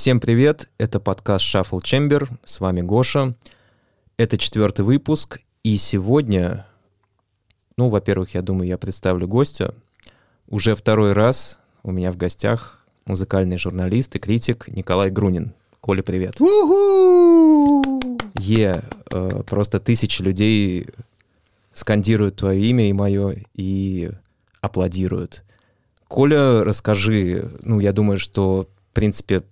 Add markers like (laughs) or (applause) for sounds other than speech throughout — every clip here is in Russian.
Всем привет, это подкаст Shuffle Chamber, с вами Гоша. Это четвертый выпуск, и сегодня, ну, во-первых, я думаю, я представлю гостя. Уже второй раз у меня в гостях музыкальный журналист и критик Николай Грунин. Коля, привет. Е, э, просто тысячи людей скандируют твое имя и мое и аплодируют. Коля, расскажи, ну, я думаю, что, в принципе,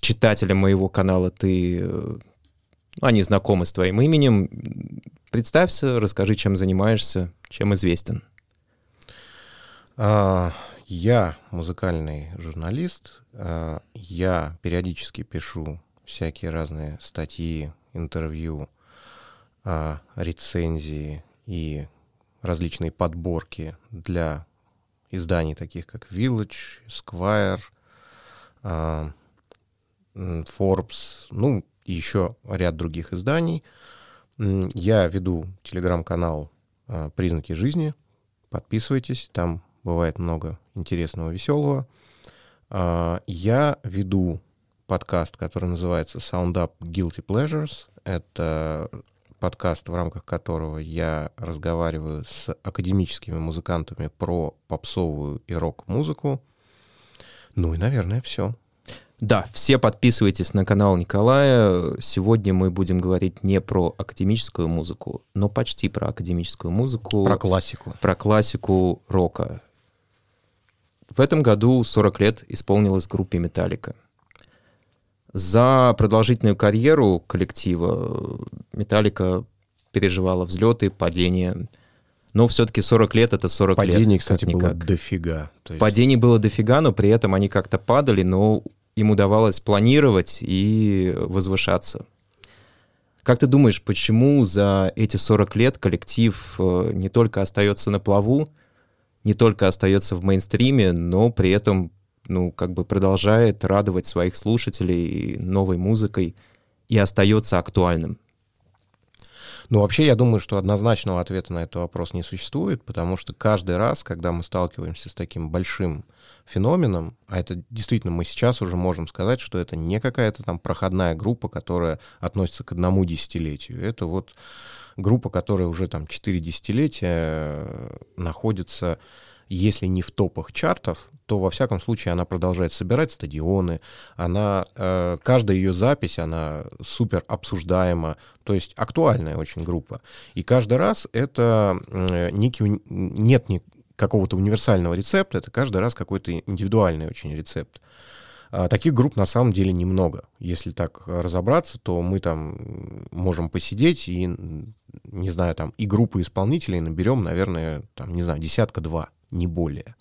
читателям моего канала ты, э, они знакомы с твоим именем. Представься, расскажи, чем занимаешься, чем известен. А, я музыкальный журналист. А, я периодически пишу всякие разные статьи, интервью, а, рецензии и различные подборки для изданий, таких как Village, Esquire, Forbes, ну, и еще ряд других изданий. Я веду телеграм-канал а, «Признаки жизни». Подписывайтесь, там бывает много интересного, веселого. А, я веду подкаст, который называется Sound Up Guilty Pleasures. Это подкаст, в рамках которого я разговариваю с академическими музыкантами про попсовую и рок-музыку. Ну и, наверное, все. Да, все подписывайтесь на канал Николая. Сегодня мы будем говорить не про академическую музыку, но почти про академическую музыку. Про классику. Про классику рока. В этом году 40 лет исполнилось группе «Металлика». За продолжительную карьеру коллектива «Металлика» переживала взлеты, падения. Но все-таки 40 лет — это 40 Падений, лет. Падений, кстати, было дофига. есть... Падений было дофига, но при этом они как-то падали, но им удавалось планировать и возвышаться. Как ты думаешь, почему за эти 40 лет коллектив э, не только остается на плаву, не только остается в мейнстриме, но при этом ну, как бы продолжает радовать своих слушателей новой музыкой и остается актуальным? Ну, вообще, я думаю, что однозначного ответа на этот вопрос не существует, потому что каждый раз, когда мы сталкиваемся с таким большим феноменом, а это действительно мы сейчас уже можем сказать, что это не какая-то там проходная группа, которая относится к одному десятилетию. Это вот группа, которая уже там четыре десятилетия э, находится если не в топах чартов, то во всяком случае она продолжает собирать стадионы, она, э, каждая ее запись, она супер обсуждаема, то есть актуальная очень группа. И каждый раз это э, некий, нет ни, какого-то универсального рецепта, это каждый раз какой-то индивидуальный очень рецепт. А, таких групп на самом деле немного. Если так разобраться, то мы там можем посидеть и, не знаю, там и группы исполнителей наберем, наверное, там, не знаю, десятка-два, не более.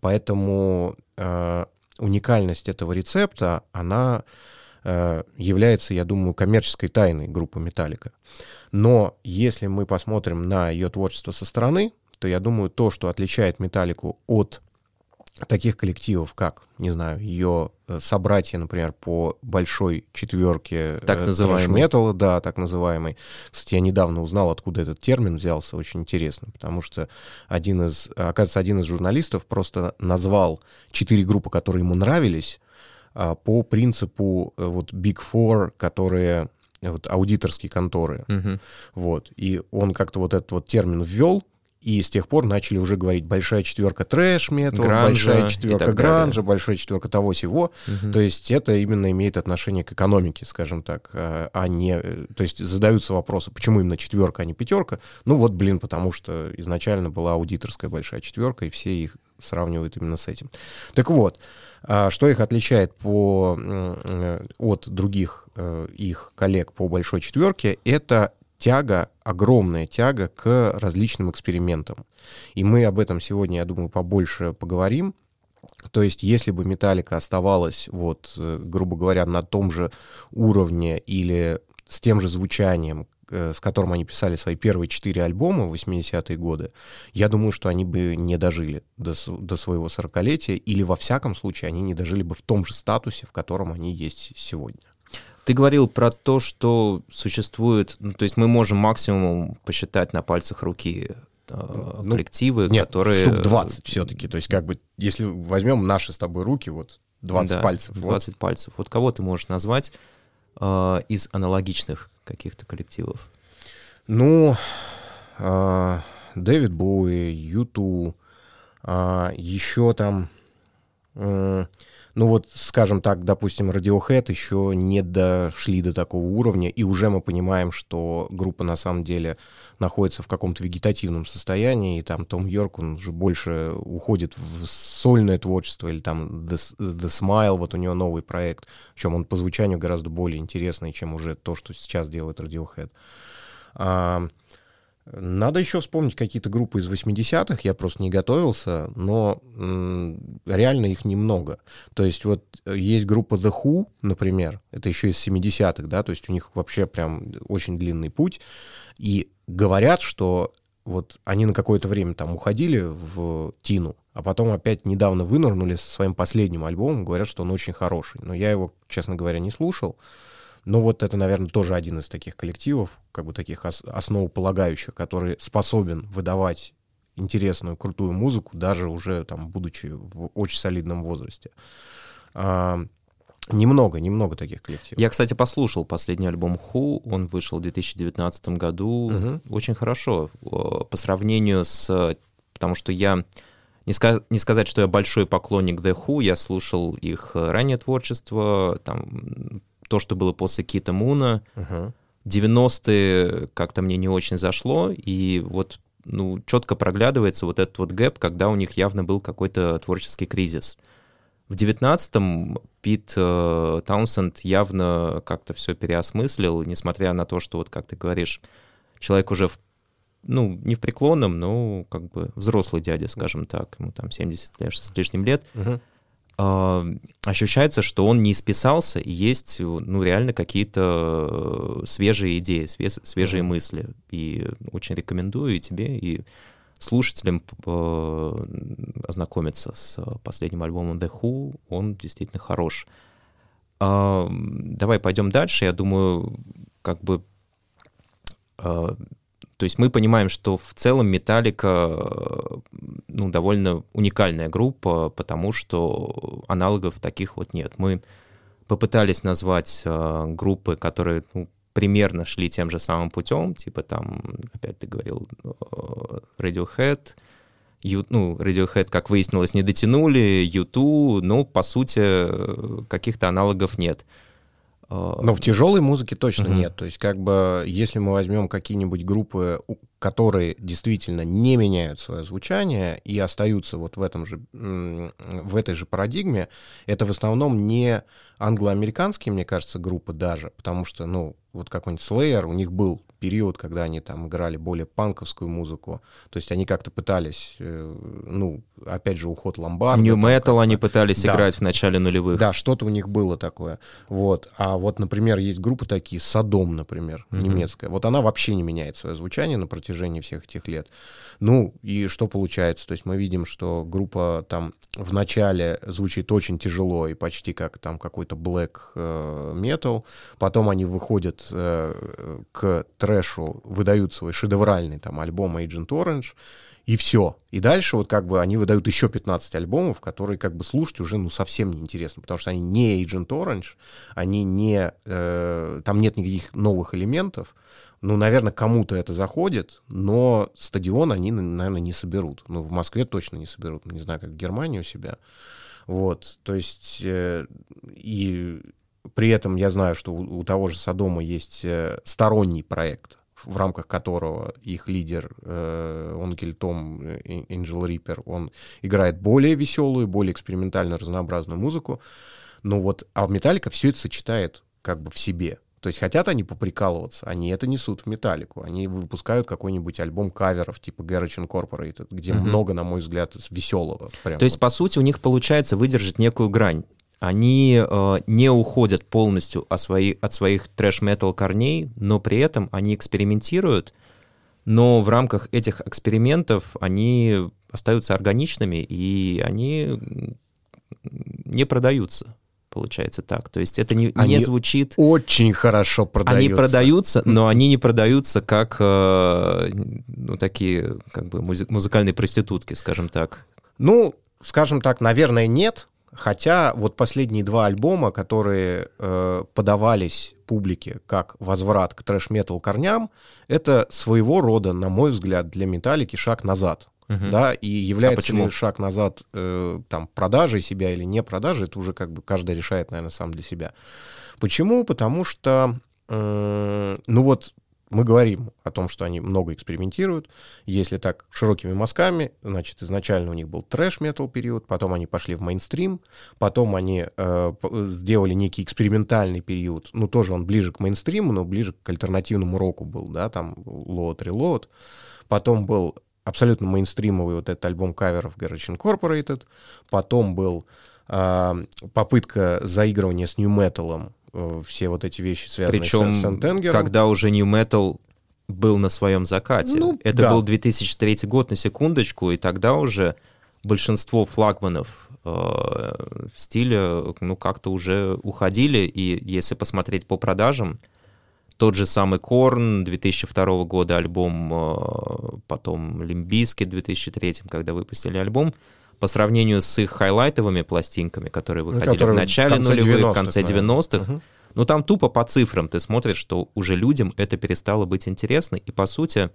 Поэтому э, уникальность этого рецепта, она э, является, я думаю, коммерческой тайной группы Металлика. Но если мы посмотрим на ее творчество со стороны, то я думаю, то, что отличает Металлику от таких коллективов, как, не знаю, ее э, собратья, например, по большой четверке так называемый. металла, да, так называемый. Кстати, я недавно узнал, откуда этот термин взялся, очень интересно, потому что один из, оказывается, один из журналистов просто назвал четыре группы, которые ему нравились, а, по принципу э, вот Big Four, которые вот аудиторские конторы, угу. вот, и он как-то вот этот вот термин ввел, и с тех пор начали уже говорить большая четверка трэш метал, большая четверка гранжа, большая четверка того всего. Угу. То есть это именно имеет отношение к экономике, скажем так, а, а не... То есть задаются вопросы, почему именно четверка, а не пятерка? Ну вот, блин, потому что изначально была аудиторская большая четверка, и все их сравнивают именно с этим. Так вот, а, что их отличает по, от других э, их коллег по большой четверке, это тяга, огромная тяга к различным экспериментам. И мы об этом сегодня, я думаю, побольше поговорим. То есть, если бы Металлика оставалась, вот, э, грубо говоря, на том же уровне или с тем же звучанием, э, с которым они писали свои первые четыре альбома в 80-е годы, я думаю, что они бы не дожили до, до своего сорокалетия, или во всяком случае они не дожили бы в том же статусе, в котором они есть сегодня. Ты говорил про то, что существует, ну, то есть мы можем максимум посчитать на пальцах руки э, ну, коллективы, нет, которые... штук 20 все-таки. То есть как бы, если возьмем наши с тобой руки, вот 20 Да, пальцев. Вот. 20 пальцев. Вот кого ты можешь назвать э, из аналогичных каких-то коллективов? Ну, а, Дэвид Боуи, Юту, еще там, м, ну вот, скажем так, допустим, Radiohead еще не дошли до такого уровня, и уже мы понимаем, что группа на самом деле находится в каком-то вегетативном состоянии, и там Том Йорк, он уже больше уходит в сольное творчество, или там The, The Smile, вот у него новый проект, причем он по звучанию гораздо более интересный, чем уже то, что сейчас делает Radiohead. Надо еще вспомнить какие-то группы из 80-х, я просто не готовился, но м, реально их немного. То есть вот э, есть группа The Who, например, это еще из 70-х, да, то есть у них вообще прям очень длинный путь, и говорят, что вот они на какое-то время там уходили в Тину, а потом опять недавно вынырнули со своим последним альбомом, говорят, что он очень хороший. Но я его, честно говоря, не слушал. Но вот это, наверное, тоже один из таких коллективов, как бы таких ос- основополагающих, который способен выдавать интересную, крутую музыку, даже уже там, будучи в очень солидном возрасте. А, немного, немного таких коллективов. Я, кстати, послушал последний альбом Who, он вышел в 2019 году. Мгм. Очень хорошо по сравнению с... Потому что я... Не, ска- не сказать, что я большой поклонник The Who, я слушал их раннее творчество, там, то, что было после Кита Муна. Мгм. 90-е как-то мне не очень зашло, и вот ну, четко проглядывается вот этот вот гэп, когда у них явно был какой-то творческий кризис. В 19-м Пит э, Таунсенд явно как-то все переосмыслил, несмотря на то, что, вот как ты говоришь, человек уже, в, ну, не в преклонном, но как бы взрослый дядя, скажем так, ему там 70 лет, с лишним лет, Мгм. А, ощущается, что он не исписался, и есть, ну, реально какие-то э, свежие идеи, све- свежие Мгм. мысли. И очень рекомендую и тебе, и слушателям п- ознакомиться с последним альбомом The Who. Он действительно хорош. А, Давай пойдем дальше. Я думаю, как бы... а, То есть мы понимаем, что в целом Металлика э, ну, довольно уникальная группа, потому что аналогов таких вот нет. Мы попытались назвать э, группы, которые ну, примерно шли тем же самым путем, типа там, опять ты говорил, э, Radiohead, Ю- ну, Radiohead, как выяснилось, не дотянули, U2, ну, по сути, э, каких-то аналогов нет. Э, Но в тяжелой музыке точно Мгм. нет. То есть, как бы, если мы возьмем какие-нибудь группы, которые действительно не меняют свое звучание и остаются вот в этом же, в этой же парадигме, это в основном не англоамериканские, мне кажется, группы даже, потому что, ну, вот какой-нибудь Slayer, у них был период, когда они там играли более панковскую музыку, то есть они как-то пытались, э, ну, опять же, уход Ломбарда. New Metal как-то- они пытались Да. играть в начале нулевых. да, что-то у них было такое. Вот. А вот, например, есть группы такие, Садом, например, Мгм. немецкая. Вот она вообще не меняет свое звучание на протяжении всех этих лет. Ну, и что получается? То есть мы видим, что группа там в начале звучит очень тяжело и почти как там какой-то black э, metal. Потом они выходят э, к трэшу, выдают свой шедевральный там альбом Agent Orange, и все. И дальше вот как бы они выдают еще 15 альбомов, которые как бы слушать уже ну совсем неинтересно, потому что они не Agent Orange, они не... э, там нет никаких новых элементов. Ну, наверное, кому-то это заходит, но стадион они, наверное, не соберут. Ну, в Москве точно не соберут. Не знаю, как в Германии у себя. Вот, то есть... э, и при этом я знаю, что у, у того же Содома есть э, сторонний проект, в рамках которого их лидер, э, он Том Angel Риппер, он играет более веселую, более экспериментально разнообразную музыку. Но вот, а Металлика все это сочетает как бы в себе. То есть хотят они поприкалываться, они это несут в металлику. Они выпускают какой-нибудь альбом каверов типа Garage Incorporated, где Мгм. много, на мой взгляд, веселого. Прям То есть, вот. по сути, у них получается выдержать некую грань. Они э, не уходят полностью от, свои, от своих трэш-метал корней, но при этом они экспериментируют, но в рамках этих экспериментов они остаются органичными, и они не продаются, получается так. То есть это не, не Они звучит... очень хорошо продается. Они продаются, но они не продаются как э, ну, такие как бы музи- музыкальные проститутки, скажем так. Ну, скажем так, наверное, нет. Хотя вот последние два альбома, которые э, подавались публике как возврат к трэш-метал корням, это своего рода, на мой взгляд, для Металлики шаг назад. Угу. Да, и является а ли шаг назад э, там продажей себя или не продажей, это уже как бы каждый решает, наверное, сам для себя. Почему? Потому что, э, ну вот мы говорим о том, что они много экспериментируют. Если так широкими мазками, значит, изначально у них был трэш-метал период, потом они пошли в мейнстрим, потом они э, сделали некий экспериментальный период. Ну, тоже он ближе к мейнстриму, но ближе к альтернативному року был, да, там Load Reload. Потом был абсолютно мейнстримовый вот этот альбом каверов Garage Incorporated. Потом был э, попытка заигрывания с нью-металом все вот эти вещи, связанные Причем, с Сентенгером. когда уже New Metal был на своем закате. Ну, Это да. был 2003 год, на секундочку, и тогда уже большинство флагманов э, стиля, ну, как-то уже уходили, и если посмотреть по продажам, тот же самый Корн 2002 года альбом, э, потом Лимбиски 2003, когда выпустили альбом, по сравнению с их хайлайтовыми пластинками, которые выходили которые в начале в нулевых, в конце 90-х, угу. ну там тупо по цифрам ты смотришь, что уже людям это перестало быть интересно, и по сути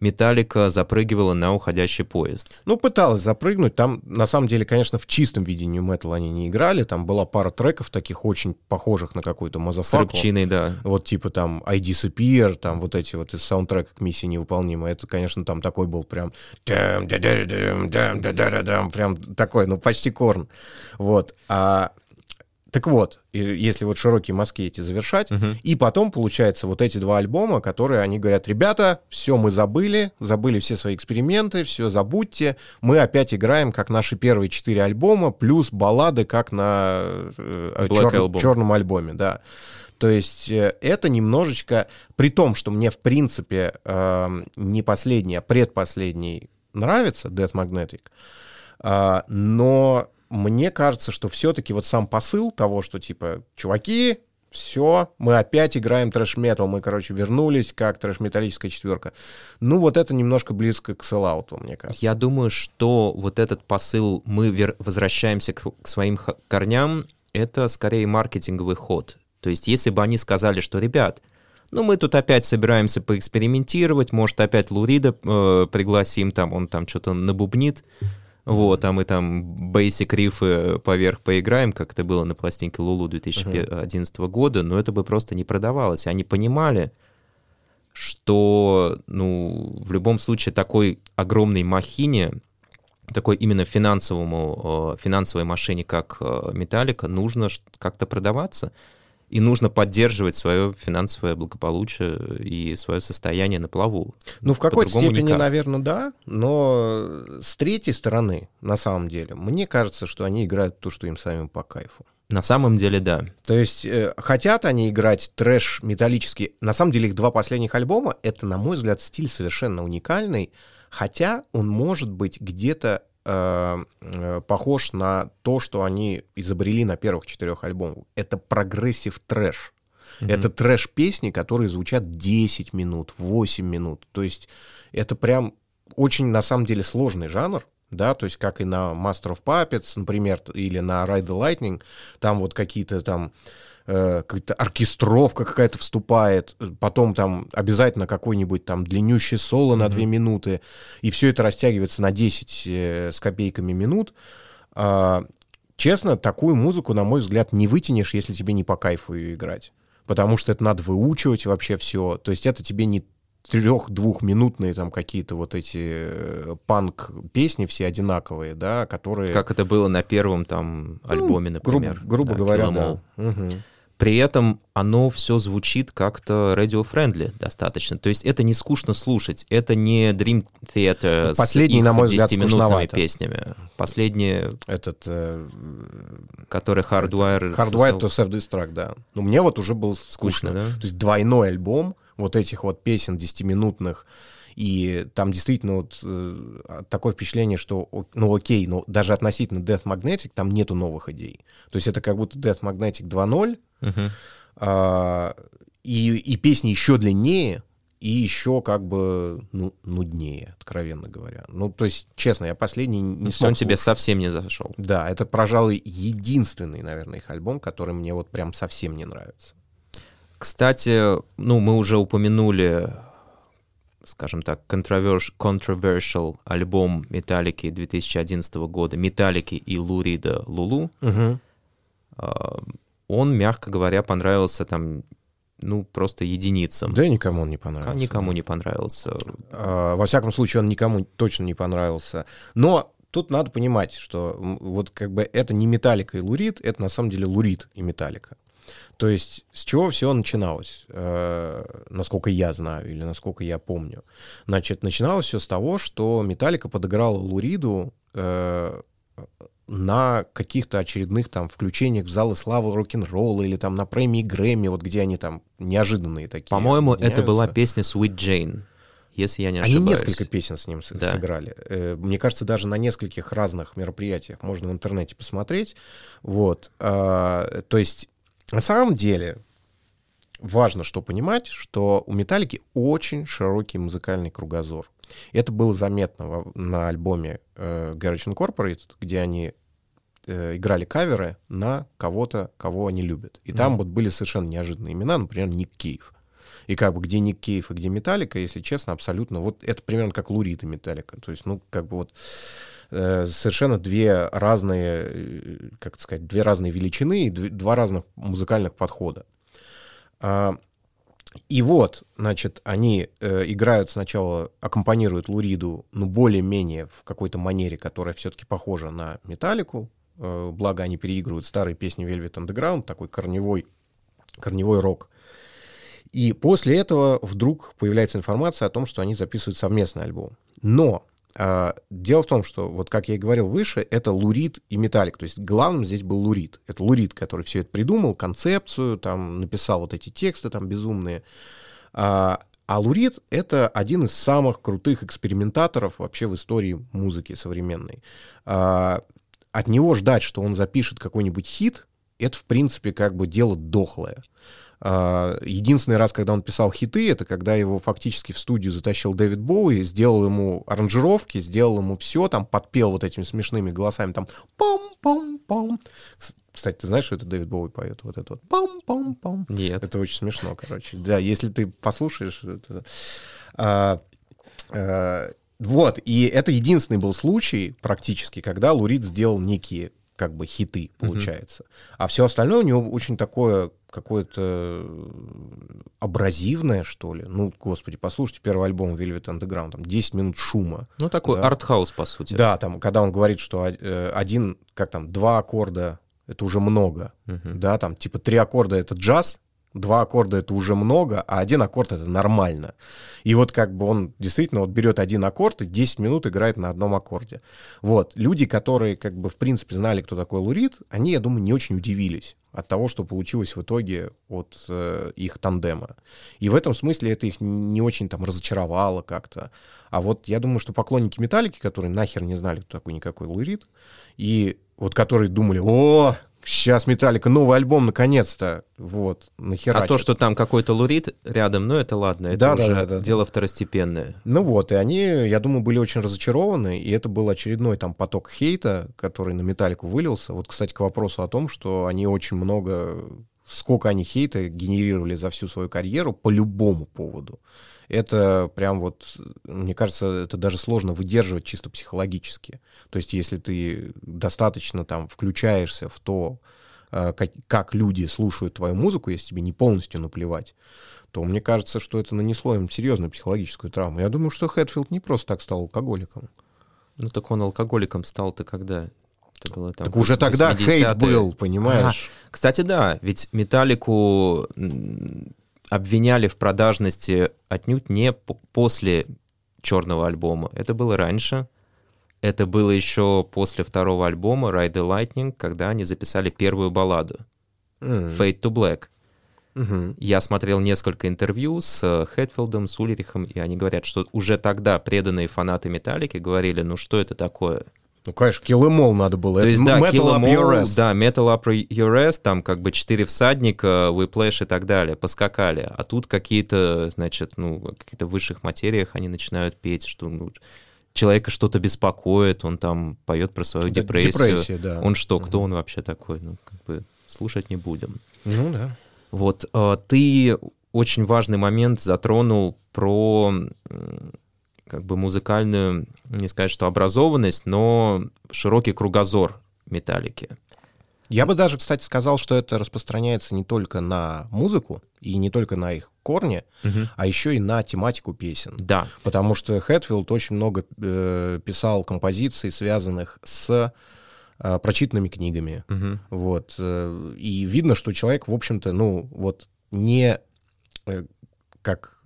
Металлика запрыгивала на уходящий поезд. Ну, пыталась запрыгнуть. Там, на самом деле, конечно, в чистом виде New Metal они не играли. Там была пара треков таких очень похожих на какую-то мазафаку. С рыбчиной, да. Вот типа там I Disappear, там вот эти вот из саундтрека к миссии невыполнимой. Это, конечно, там такой был прям... Прям такой, ну, почти корн. Вот. А так вот, если вот широкие мазки эти завершать, угу. и потом получается вот эти два альбома, которые они говорят, ребята, все мы забыли, забыли все свои эксперименты, все забудьте, мы опять играем как наши первые четыре альбома, плюс баллады как на э, чер- черном альбоме, да. То есть э, это немножечко, при том, что мне в принципе э, не последний, а предпоследний нравится, Death Magnetic, э, но мне кажется, что все-таки вот сам посыл того, что типа, чуваки, все, мы опять играем трэш-метал, мы, короче, вернулись как трэш-металлическая четверка. Ну, вот это немножко близко к селлауту, мне кажется. Я думаю, что вот этот посыл «мы вер- возвращаемся к, к своим корням» — это скорее маркетинговый ход. То есть если бы они сказали, что, ребят, ну, мы тут опять собираемся поэкспериментировать, может, опять Лурида э, пригласим, там он там что-то набубнит, вот, а мы там basic рифы поверх поиграем, как это было на пластинке Лулу 2011 uh-huh. года, но это бы просто не продавалось. Они понимали, что, ну, в любом случае такой огромной махине, такой именно финансовому, э, финансовой машине, как э, Металлика, нужно как-то продаваться и нужно поддерживать свое финансовое благополучие и свое состояние на плаву. Ну, в какой-то степени, никак. наверное, да, но с третьей стороны, на самом деле, мне кажется, что они играют то, что им самим по кайфу. На самом деле, да. То есть э, хотят они играть трэш металлический. На самом деле их два последних альбома — это, на мой взгляд, стиль совершенно уникальный, хотя он может быть где-то Э, похож на то, что они изобрели на первых четырех альбомах. Это progressive thrash. Mm-hmm. Это трэш-песни, которые звучат 10 минут, 8 минут. То есть это прям очень, на самом деле, сложный жанр, да, то есть как и на Master of Puppets, например, или на Ride the Lightning, там вот какие-то там э, какая-то оркестровка какая-то вступает, потом там обязательно какой-нибудь там длиннющий соло mm-hmm. на 2 минуты, и все это растягивается на 10 э, с копейками минут. Э, честно, такую музыку, на мой взгляд, не вытянешь, если тебе не по кайфу ее играть. Потому что это надо выучивать вообще все. То есть это тебе не трех-двухминутные там какие-то вот эти э, панк-песни все одинаковые, да, которые... Как это было на первом там ну, альбоме, например. Грубо, грубо да, говоря, да. Угу. При этом оно все звучит как-то radio-friendly достаточно. То есть это не скучно слушать, это не Dream Theater Последний, с на мой взгляд, минутными песнями. Последние, Этот, э, который Hardwire... Hardwire to Self-Destruct, да. Ну, мне вот уже было скучно. скучно да? То есть двойной альбом вот этих вот песен десятиминутных, и там действительно вот э, такое впечатление, что, ну окей, но даже относительно Death Magnetic там нету новых идей. То есть это как будто Death Magnetic 2.0, uh-huh. а, и, и песни еще длиннее, и еще как бы ну, нуднее, откровенно говоря. Ну, то есть, честно, я последний не Ну, смог он тебе слушать. совсем не зашел. Да, это, пожалуй, единственный, наверное, их альбом, который мне вот прям совсем не нравится. Кстати, ну, мы уже упомянули, скажем так, controversial, controversial альбом Металлики 2011 года «Металлики» и Лу Рида «Лулу». А, Он, мягко говоря, понравился там, ну, просто единицам. Да, никому он не понравился. Никому не понравился. А, Во всяком случае, он никому точно не понравился. Но тут надо понимать, что вот как бы это не Металлика и Лурид, это на самом деле Лурид и Металлика. То есть с чего все начиналось, э, насколько я знаю или насколько я помню. Значит, начиналось все с того, что Металлика подыграла Луриду э, на каких-то очередных там включениях в залы славы рок-н-ролла или там на премии Грэмми, вот где они там неожиданные такие. По-моему, это была песня Sweet Jane, если я не Они ошибаюсь. несколько песен с ним Да. сыграли. Э, Мне кажется, даже на нескольких разных мероприятиях можно в интернете посмотреть. Вот. А, То есть, на самом деле, важно что понимать, что у Металлики очень широкий музыкальный кругозор. Это было заметно на альбоме э, Garage Incorporated, где они э, играли каверы на кого-то, кого они любят. И там вот были совершенно неожиданные имена, например, Ник Кейв. И как бы где Ник Кейв и где Металлика, если честно, абсолютно... Вот это примерно как Лурид и Металлика. То есть, ну, как бы вот э, совершенно две разные, э, как сказать, две разные величины и дв- два разных музыкальных подхода. А, и вот, значит, они э, играют сначала, аккомпанируют Луриду, ну, более-менее в какой-то манере, которая все-таки похожа на Металлику. Э, благо, они переигрывают старые песни Velvet Underground, такой корневой, корневой рок. И после этого вдруг появляется информация о том, что они записывают совместный альбом. Но а, дело в том, что, вот как я и говорил выше, это Лурид и Металлик. То есть главным здесь был Лурид. Это Лурид, который все это придумал, концепцию, там, написал вот эти тексты там безумные. А, а Лурид — это один из самых крутых экспериментаторов вообще в истории музыки современной. А, от него ждать, что он запишет какой-нибудь хит, это, в принципе, как бы дело дохлое. А, Единственный раз, когда он писал хиты, это когда его фактически в студию затащил Дэвид Боуи, сделал ему аранжировки, сделал ему все, там подпел вот этими смешными голосами, там пам-пам-пам. Кстати, ты знаешь, что это Дэвид Боуи поет? Вот это вот пам-пам-пам. Нет. Это очень смешно, короче. Да, если ты послушаешь... это, а, а, вот, и это единственный был случай практически, когда Лурид сделал некие как бы хиты, получается. А все остальное у него очень такое какое-то абразивное, что ли. Ну, господи, послушайте первый альбом Velvet Underground, там 10 минут шума. Ну, такой Да. артхаус, по сути. Да, там, когда он говорит, что э, один, как там, два аккорда — это уже много. Мгм. Да, там, типа, три аккорда — это джаз, два аккорда — это уже много, а один аккорд — это нормально. И вот как бы он действительно вот берет один аккорд и 10 минут играет на одном аккорде. Вот. Люди, которые как бы в принципе знали, кто такой Лурид, они, я думаю, не очень удивились от того, что получилось в итоге от э, их тандема. И в этом смысле это их не очень там разочаровало как-то. А вот я думаю, что поклонники Металлики, которые нахер не знали, кто такой никакой Лурид, и вот которые думали, о, сейчас Металлика, новый альбом, наконец-то, вот, нахера. А то, что там какой-то лурид рядом, ну это ладно, это Да, да, уже да, да. дело второстепенное. Ну вот, и они, я думаю, были очень разочарованы, и это был очередной там поток хейта, который на Металлику вылился. Вот, кстати, к вопросу о том, что они очень много, сколько они хейта генерировали за всю свою карьеру по любому поводу. Это прям вот, мне кажется, это даже сложно выдерживать чисто психологически. То есть, если ты достаточно там включаешься в то, э, как, как люди слушают твою музыку, если тебе не полностью наплевать, то мне кажется, что это нанесло им серьезную психологическую травму. Я думаю, что Хэтфилд не просто так стал алкоголиком. Ну так он алкоголиком стал-то когда? Это было там так уже тогда 80-е. хейт был, понимаешь? Кстати, да, ведь Металлику обвиняли в продажности отнюдь не после черного альбома. Это было раньше. Это было еще после второго альбома Ride the Lightning, когда они записали первую балладу М, Fade to Black. мгм. Я смотрел несколько интервью с э, Хэтфилдом, с Ульрихом, и они говорят, что уже тогда преданные фанаты Металлики говорили, ну что это такое? Ну, конечно, Kill Em All надо было. То есть, да, Metal Kill Up Your Ass. да, Metal Up Your Ass, там как бы четыре всадника, Whiplash и так далее, поскакали. А тут какие-то, значит, ну, в каких-то высших материях они начинают петь, что ну, человека что-то беспокоит, он там поет про свою Да, депрессию. депрессия, да. Он что, кто он вообще такой? Ну, как бы слушать не будем. Ну да. Вот э, ты очень важный момент затронул про как бы музыкальную, не сказать, что образованность, но широкий кругозор металлики. Я бы даже, кстати, сказал, что это распространяется не только на музыку и не только на их корни, а еще и на тематику песен. Да. Потому что Хэтфилд очень много э, писал композиций, связанных с э, прочитанными книгами. Мгм. Вот. э, И видно, что человек, в общем-то, ну, вот не э, как...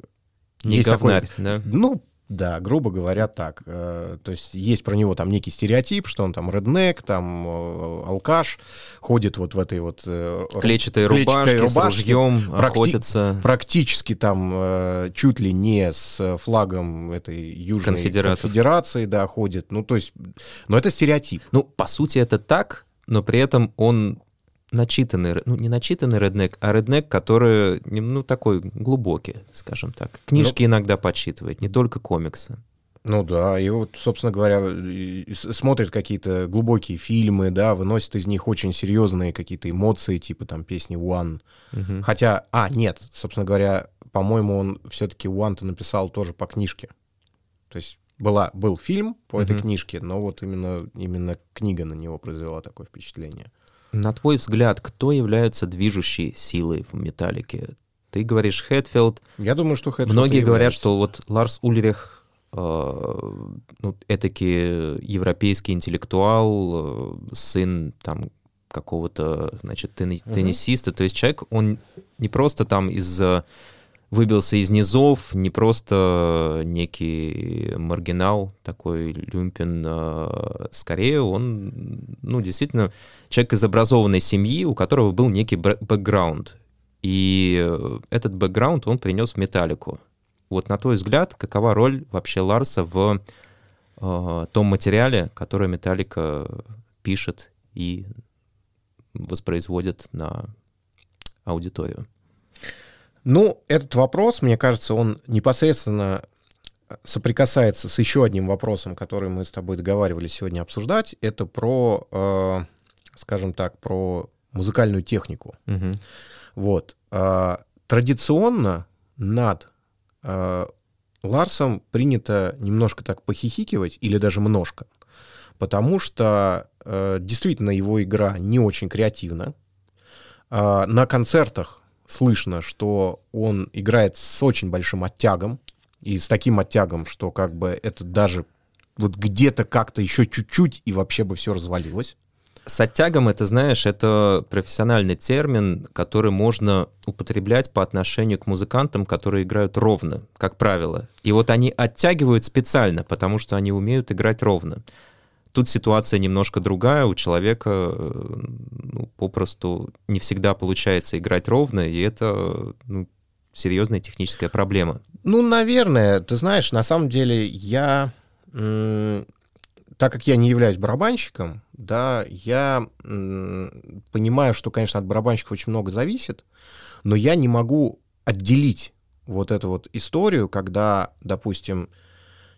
Не есть такой- говнарь, да? Ну, да, грубо говоря, так. Э, То есть есть про него там некий стереотип, что он там реднек, там э, алкаш, ходит вот в этой вот... э, клетчатой рубашки, с рубашке, ружьем, практи- охотятся. практически там чуть ли не с флагом этой Южной конфедерации, да, ходит. Ну, то есть, но это стереотип. Ну, по сути, это так, но при этом он начитанный, ну, не начитанный реднек, а реднек, который, ну, такой глубокий, скажем так. Книжки иногда почитывает, не только комиксы. Ну да, и вот, собственно говоря, смотрит какие-то глубокие фильмы, да, выносит из них очень серьезные какие-то эмоции, типа там песни One. Мгм. Хотя, а, нет, собственно говоря, по-моему, он все-таки One-то написал тоже по книжке. То есть была, был фильм по этой Мгм. книжке, но вот именно, именно книга на него произвела такое впечатление. На твой взгляд, кто является движущей силой в металлике? Ты говоришь Хэтфилд. Я думаю, что Хэтфилд Многие говорят, что вот Ларс Ульрих, э, ну, этакий европейский интеллектуал, э, сын там какого-то, значит, Мгм. теннисиста. То есть человек, он не просто там из э, выбился из низов, не просто некий маргинал, такой люмпин. э, Скорее он, ну, действительно, человек из образованной семьи, у которого был некий бэ- бэкграунд. И этот бэкграунд он принес в металлику. Вот на твой взгляд, какова роль вообще Ларса в э, том материале, который Металлика пишет и воспроизводит на аудиторию? Ну, этот вопрос, мне кажется, он непосредственно соприкасается с еще одним вопросом, который мы с тобой договаривались сегодня обсуждать. Это про, э, скажем так, про музыкальную технику. Мгм. Вот. А, Традиционно над а, Ларсом принято немножко так похихикивать, или даже множко, потому что э, действительно его игра не очень креативна. А, На концертах слышно, что он играет с очень большим оттягом, и с таким оттягом, что как бы это даже вот где-то как-то еще чуть-чуть, и вообще бы все развалилось. С оттягом это, знаешь, это профессиональный термин, который можно употреблять по отношению к музыкантам, которые играют ровно, как правило. И вот они оттягивают специально, потому что они умеют играть ровно. Тут ситуация немножко другая, у человека э, ну, попросту не всегда получается играть ровно, и это ну, серьезная техническая проблема. Ну, наверное, ты знаешь, на самом деле я, так как я не являюсь барабанщиком, да, я понимаю, что, конечно, от барабанщиков очень много зависит, но я не могу отделить вот эту вот историю, когда, допустим,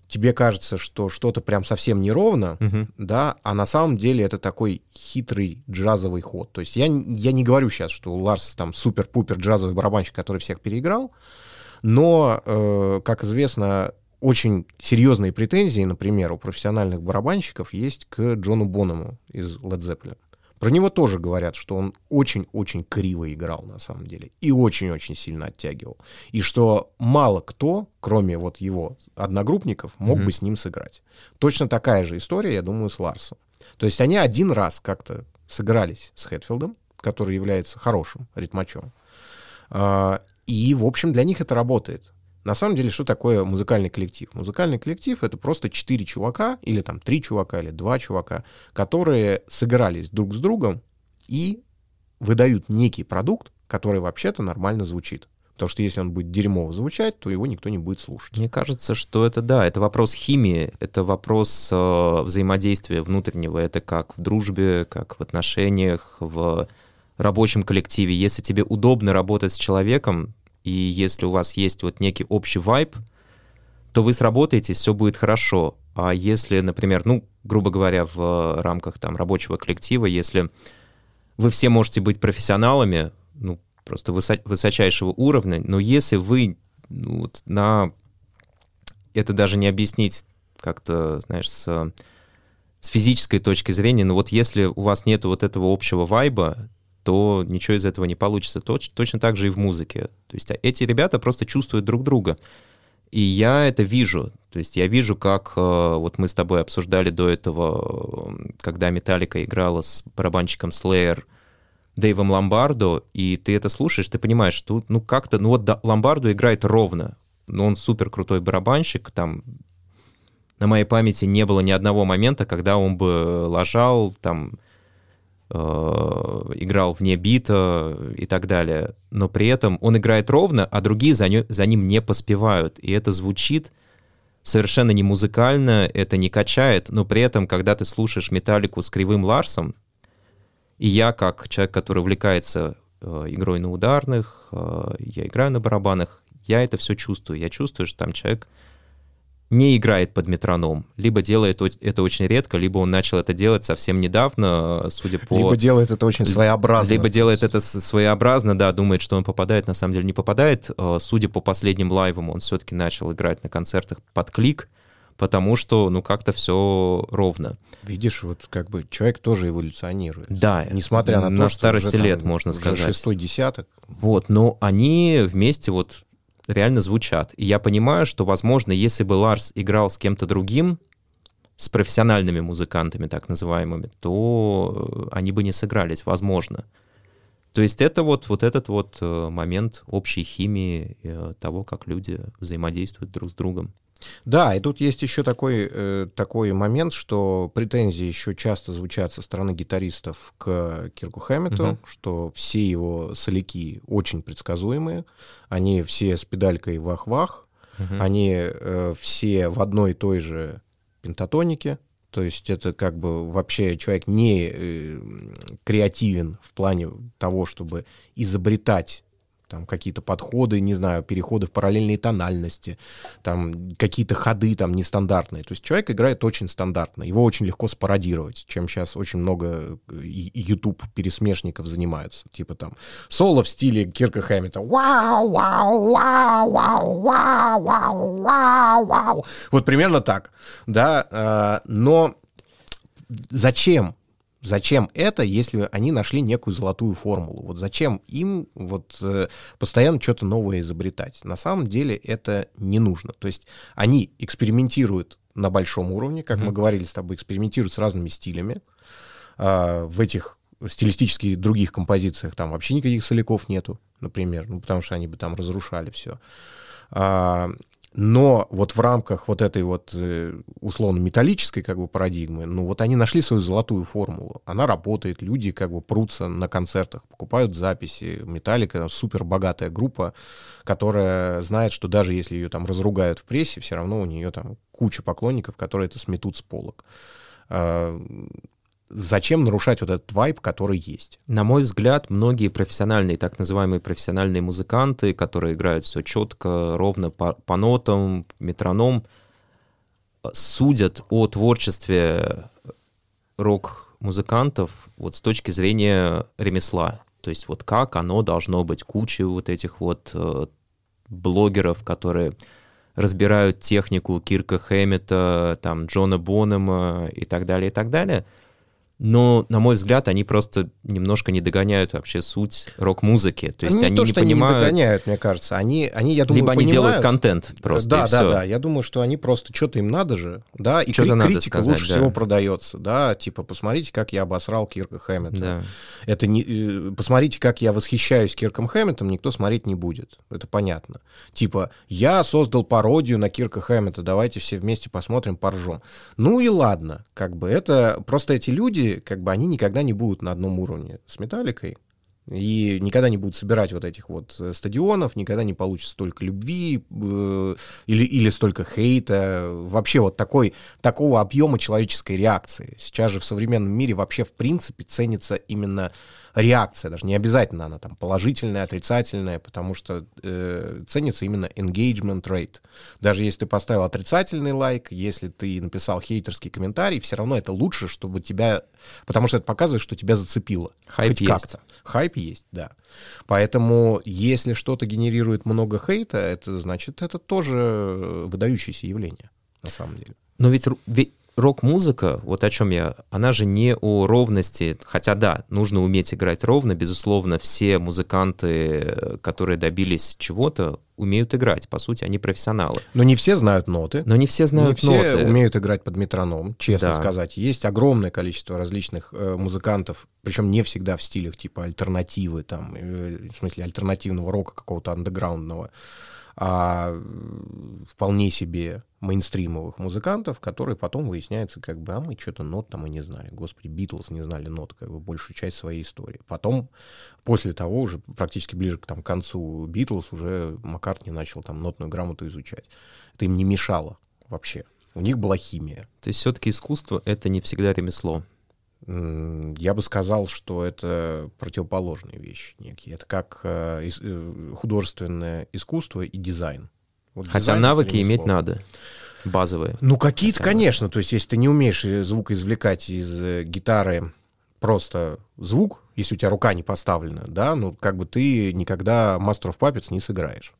тебе кажется, что что-то прям совсем неровно, Мгм. да, а на самом деле это такой хитрый джазовый ход. То есть я, я не говорю сейчас, что Ларс там супер-пупер джазовый барабанщик, который всех переиграл, но, э, как известно, очень серьезные претензии, например, у профессиональных барабанщиков есть к Джону Боному из Led Zeppelin. Про него тоже говорят, что он очень-очень криво играл на самом деле и очень-очень сильно оттягивал. И что мало кто, кроме вот его одногруппников, мог Мгм. бы с ним сыграть. Точно такая же история, я думаю, с Ларсом. То есть они один раз как-то сыгрались с Хэтфилдом, который является хорошим ритмачом. А, И, в общем, для них это работает. На самом деле, что такое музыкальный коллектив? Музыкальный коллектив — это просто четыре чувака, или там три чувака, или два чувака, которые сыгрались друг с другом и выдают некий продукт, который вообще-то нормально звучит. Потому что если он будет дерьмово звучать, то его никто не будет слушать. Мне кажется, что это да, это вопрос химии, это вопрос э, взаимодействия внутреннего. Это как в дружбе, как в отношениях, в рабочем коллективе. Если тебе удобно работать с человеком, и если у вас есть вот некий общий вайб, то вы сработаетесь, все будет хорошо. А если, например, ну, грубо говоря, в рамках там рабочего коллектива, если вы все можете быть профессионалами, ну, просто высо- высочайшего уровня, но если вы ну, вот на... Это даже не объяснить как-то, знаешь, с, с физической точки зрения, но вот если у вас нет вот этого общего вайба, то ничего из этого не получится. Точ, точно так же и в музыке. То есть а эти ребята просто чувствуют друг друга. И я это вижу. То есть я вижу, как э, вот мы с тобой обсуждали до этого, когда Металлика играла с барабанщиком Slayer Дэйвом Ломбардо, и ты это слушаешь, ты понимаешь, что ну как-то, ну вот да, Ломбардо играет ровно. Ну он супер крутой барабанщик, там на моей памяти не было ни одного момента, когда он бы ложал, там э, играл вне бита и так далее. Но при этом он играет ровно, а другие за, нё, за ним не поспевают. И это звучит совершенно не музыкально, это не качает, но при этом, когда ты слушаешь металлику с Кривым Ларсом, и я, как человек, который увлекается э, игрой на ударных, э, я играю на барабанах, я это все чувствую. Я чувствую, что там человек не играет под метроном, либо делает это очень редко, либо он начал это делать совсем недавно, судя по... Либо делает это очень своеобразно. Либо делает это своеобразно, да, думает, что он попадает, на самом деле не попадает. Э, судя по последним лайвам, он все-таки начал играть на концертах под клик, потому что, ну, как-то все ровно. Видишь, вот как бы человек тоже эволюционирует. Да. Несмотря на, на то, старости что уже, лет, там, можно уже сказать. шестой десяток. Вот, но они вместе вот реально звучат. И я понимаю, что, возможно, если бы Ларс играл с кем-то другим, с профессиональными музыкантами, так называемыми, то они бы не сыгрались, возможно. То есть это вот, вот этот вот э, момент общей химии э, того, как люди взаимодействуют друг с другом. Да, и тут есть еще такой, э, такой момент, что претензии еще часто звучат со стороны гитаристов к Кирку Хэммету, Мгм. что все его соляки очень предсказуемые, они все с педалькой вах-вах, Мгм. они э, все в одной и той же пентатонике, то есть это как бы вообще человек не э, креативен в плане того, чтобы изобретать там какие-то подходы, не знаю, переходы в параллельные тональности, там какие-то ходы там нестандартные. То есть человек играет очень стандартно, его очень легко спародировать, чем сейчас очень много э, YouTube пересмешников занимаются. Типа там соло в стиле Кирка Хэммета. Вау, вау, вау, вау, вау, вау, вау, вау. Вот примерно так, да. а, Но зачем? Зачем это, если они нашли некую золотую формулу? Вот зачем им вот э, постоянно что-то новое изобретать? На самом деле это не нужно. То есть они экспериментируют на большом уровне, как мы Мгм. говорили с тобой, экспериментируют с разными стилями. А, в этих стилистически других композициях там вообще никаких соляков нету, например, ну потому что они бы там разрушали все. Но вот в рамках вот этой вот э, условно металлической как бы парадигмы, ну вот они нашли свою золотую формулу. Она работает, люди как бы прутся на концертах, покупают записи. Металлика супер богатая группа, которая знает, что даже если ее там разругают в прессе, все равно у нее там куча поклонников, которые это сметут с полок. Зачем нарушать вот этот вайб, который есть? На мой взгляд, многие профессиональные, так называемые профессиональные музыканты, которые играют все четко, ровно по, по нотам, метроном, э, судят о творчестве рок-музыкантов вот с точки зрения ремесла. То есть вот как оно должно быть. Куча вот этих вот э, блогеров, которые разбирают технику Кирка Хэммета, там, Джона Бонема и так далее, и так далее. Но, на мой взгляд, они просто немножко не догоняют вообще суть рок-музыки. То есть не они то, не что понимают... они не догоняют, мне кажется. Они, они я думаю, либо они понимают, делают контент просто, да, да, всё. да. Я думаю, что они просто что-то им надо же, да, и кри- надо критика сказать, лучше да. всего продается, да, типа посмотрите, как я обосрал Кирка Хэммета. Да. Это не, э, посмотрите, как я восхищаюсь Кирком Хэмметом, никто смотреть не будет. Это понятно. Типа, я создал пародию на Кирка Хэммета, давайте все вместе посмотрим, поржем. Ну и ладно, как бы это... Просто эти люди, как бы, они никогда не будут на одном уровне с Металликой. И никогда не будут собирать вот этих вот э, стадионов, никогда не получится столько любви э, или, или столько хейта. Вообще вот такой, такого объема человеческой реакции. Сейчас же в современном мире вообще в принципе ценится именно реакция, даже не обязательно она там положительная, отрицательная, потому что э, ценится именно engagement rate. Даже если ты поставил отрицательный лайк, если ты написал хейтерский комментарий, все равно это лучше, чтобы тебя... Потому что это показывает, что тебя зацепило. Хайп Хоть есть. как-то. Хайп есть, да. Поэтому если что-то генерирует много хейта, это значит, это тоже выдающееся явление, на самом деле. Но ведь, ведь рок-музыка, вот о чем я, она же не о ровности, хотя да, нужно уметь играть ровно, безусловно, все музыканты, которые добились чего-то, умеют играть, по сути, они профессионалы. Но не все знают ноты. Но не все знают не ноты. все умеют играть под метроном, честно да. сказать. Есть огромное количество различных э, музыкантов, причем не всегда в стилях типа альтернативы, там, э, в смысле альтернативного рока какого-то андеграундного а вполне себе мейнстримовых музыкантов, которые потом выясняется, как бы, а мы что-то нот там и не знали. Господи, Битлз не знали нот, как бы, большую часть своей истории. Потом, после того, уже практически ближе к там, концу Битлз, уже Маккартни начал там нотную грамоту изучать. Это им не мешало вообще. У них была химия. То есть все-таки искусство — это не всегда ремесло. Я бы сказал, что это противоположные вещи некие. Это как э, э, художественное искусство и дизайн. Вот Хотя дизайн навыки иметь надо базовые. Ну, какие-то, конечно. То есть, если ты не умеешь э, звук извлекать из гитары просто звук, если у тебя рука не поставлена, да, ну, как бы ты никогда Master of Puppets не сыграешь.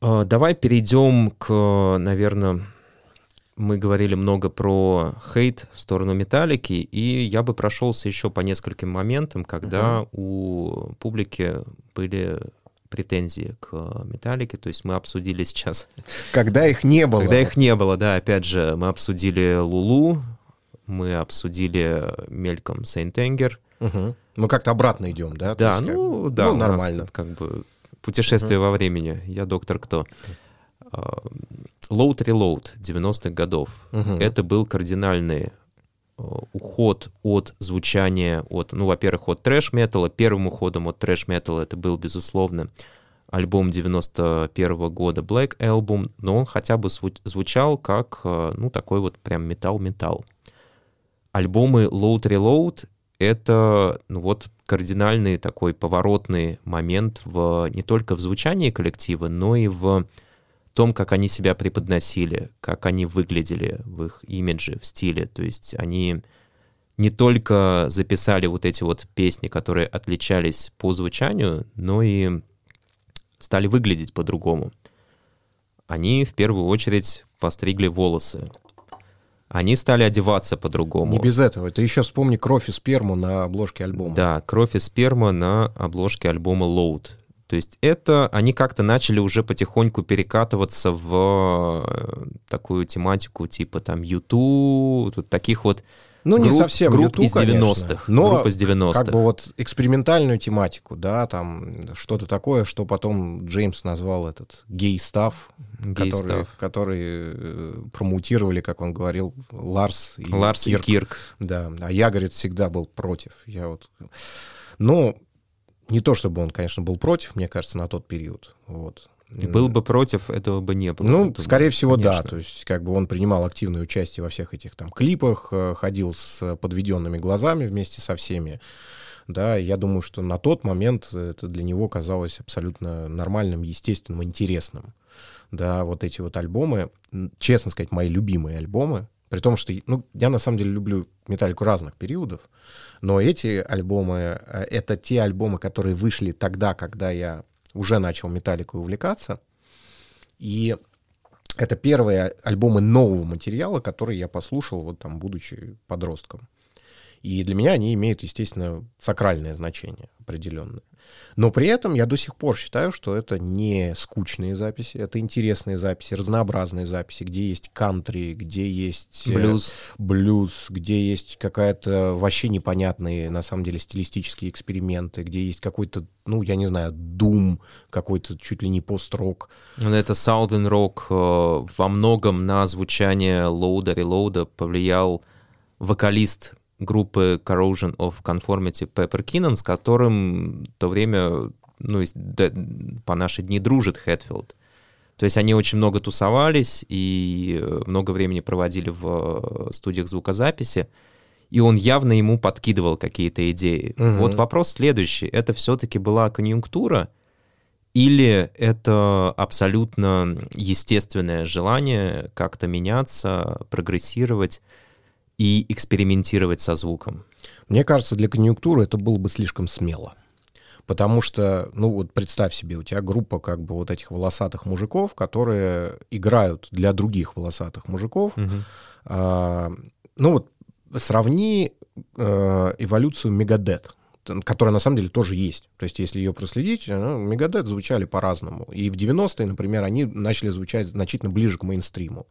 Давай перейдем к, наверное, мы говорили много про хейт в сторону металлики, и я бы прошелся еще по нескольким моментам, когда uh-huh. у публики были претензии к металлике, то есть мы обсудили сейчас... Когда их не было. Когда их не было, да, опять же, мы обсудили Лулу, мы обсудили мельком Сейнт-Энгер. Угу. Мы как-то обратно идем, да? Да, есть, ну, как... да, ну, нормально. как бы путешествие угу. во времени. Я доктор кто? Load Reload 90-х годов. Угу. Это был кардинальный э, уход от звучания, от, ну, во-первых, от трэш-металла. Первым уходом от трэш-металла это был, безусловно, альбом 91 -го года Black Album, но он хотя бы звучал как, э, ну, такой вот прям металл-металл. Альбомы Load Reload — это, ну, вот кардинальный такой поворотный момент в, не только в звучании коллектива, но и в том, как они себя преподносили, как они выглядели в их имидже, в стиле. То есть они не только записали вот эти вот песни, которые отличались по звучанию, но и стали выглядеть по-другому. Они в первую очередь постригли волосы. Они стали одеваться по-другому. Не без этого. Ты еще вспомни «Кровь и сперму» на обложке альбома. Да, «Кровь и сперма» на обложке альбома «Load». То есть это они как-то начали уже потихоньку перекатываться в э, такую тематику типа там YouTube, таких вот ну, групп, не совсем групп YouTube, из 90-х. Но групп из 90-х. как бы вот экспериментальную тематику, да, там что-то такое, что потом Джеймс назвал этот гей-став, который, который э, промутировали, как он говорил, Ларс и Ларс Кирк. и Кирк. Да, а я, говорит, всегда был против. Я вот... Но не то чтобы он, конечно, был против, мне кажется, на тот период. Вот. Был бы против, этого бы не было. Ну, скорее всего, конечно. да. То есть, как бы он принимал активное участие во всех этих там клипах, э, ходил с подведенными глазами вместе со всеми. Да, я думаю, что на тот момент это для него казалось абсолютно нормальным, естественным, интересным. Да, вот эти вот альбомы, честно сказать, мои любимые альбомы, при том, что ну, я на самом деле люблю металлику разных периодов, но эти альбомы э, — это те альбомы, которые вышли тогда, когда я уже начал металликой увлекаться. И это первые альбомы нового материала, которые я послушал, вот там, будучи подростком. И для меня они имеют, естественно, сакральное значение определенное. Но при этом я до сих пор считаю, что это не скучные записи, это интересные записи, разнообразные записи, где есть кантри, где есть э, блюз, блюз где есть какая-то вообще непонятные, на самом деле, стилистические эксперименты, где есть какой-то, ну, я не знаю, дум, какой-то чуть ли не пост-рок. Ну, это Southern Rock э, во многом на звучание Лоуда, Релоуда повлиял вокалист группы Corrosion of Conformity Pepper Kinnon, с которым в то время, ну, по наши дни дружит Хэтфилд. То есть они очень много тусовались и э, много времени проводили в э, студиях звукозаписи, и он явно ему подкидывал какие-то идеи. Угу. Вот вопрос следующий. Это все-таки была конъюнктура или это абсолютно естественное желание как-то меняться, прогрессировать и экспериментировать со звуком? Мне кажется, для конъюнктуры это было бы слишком смело. Потому что, ну вот представь себе, у тебя группа как бы вот этих волосатых мужиков, которые играют для других волосатых мужиков. Угу. А, ну вот сравни э, эволюцию Мегадет которая на самом деле тоже есть. То есть, если ее проследить, ну, Мегадет звучали по-разному. И в 90-е, например, они начали звучать значительно ближе к мейнстриму.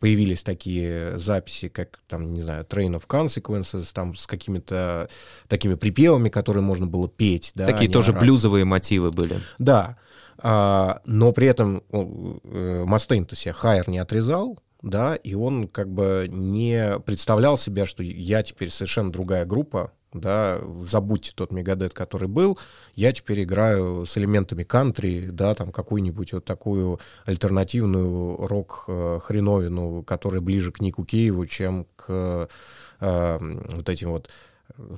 Появились такие записи, как, там, не знаю, Train of Consequences, там, с какими-то такими припевами, которые можно было петь. Да, такие тоже орать. блюзовые мотивы были. Да. А, но при этом э, Мастейн-то себе Хайер не отрезал, да, и он как бы не представлял себя, что я теперь совершенно другая группа, да, забудьте тот Мегадет, который был, я теперь играю с элементами кантри, да, там какую-нибудь вот такую альтернативную рок-хреновину, которая ближе к Нику Киеву, чем к э, вот этим вот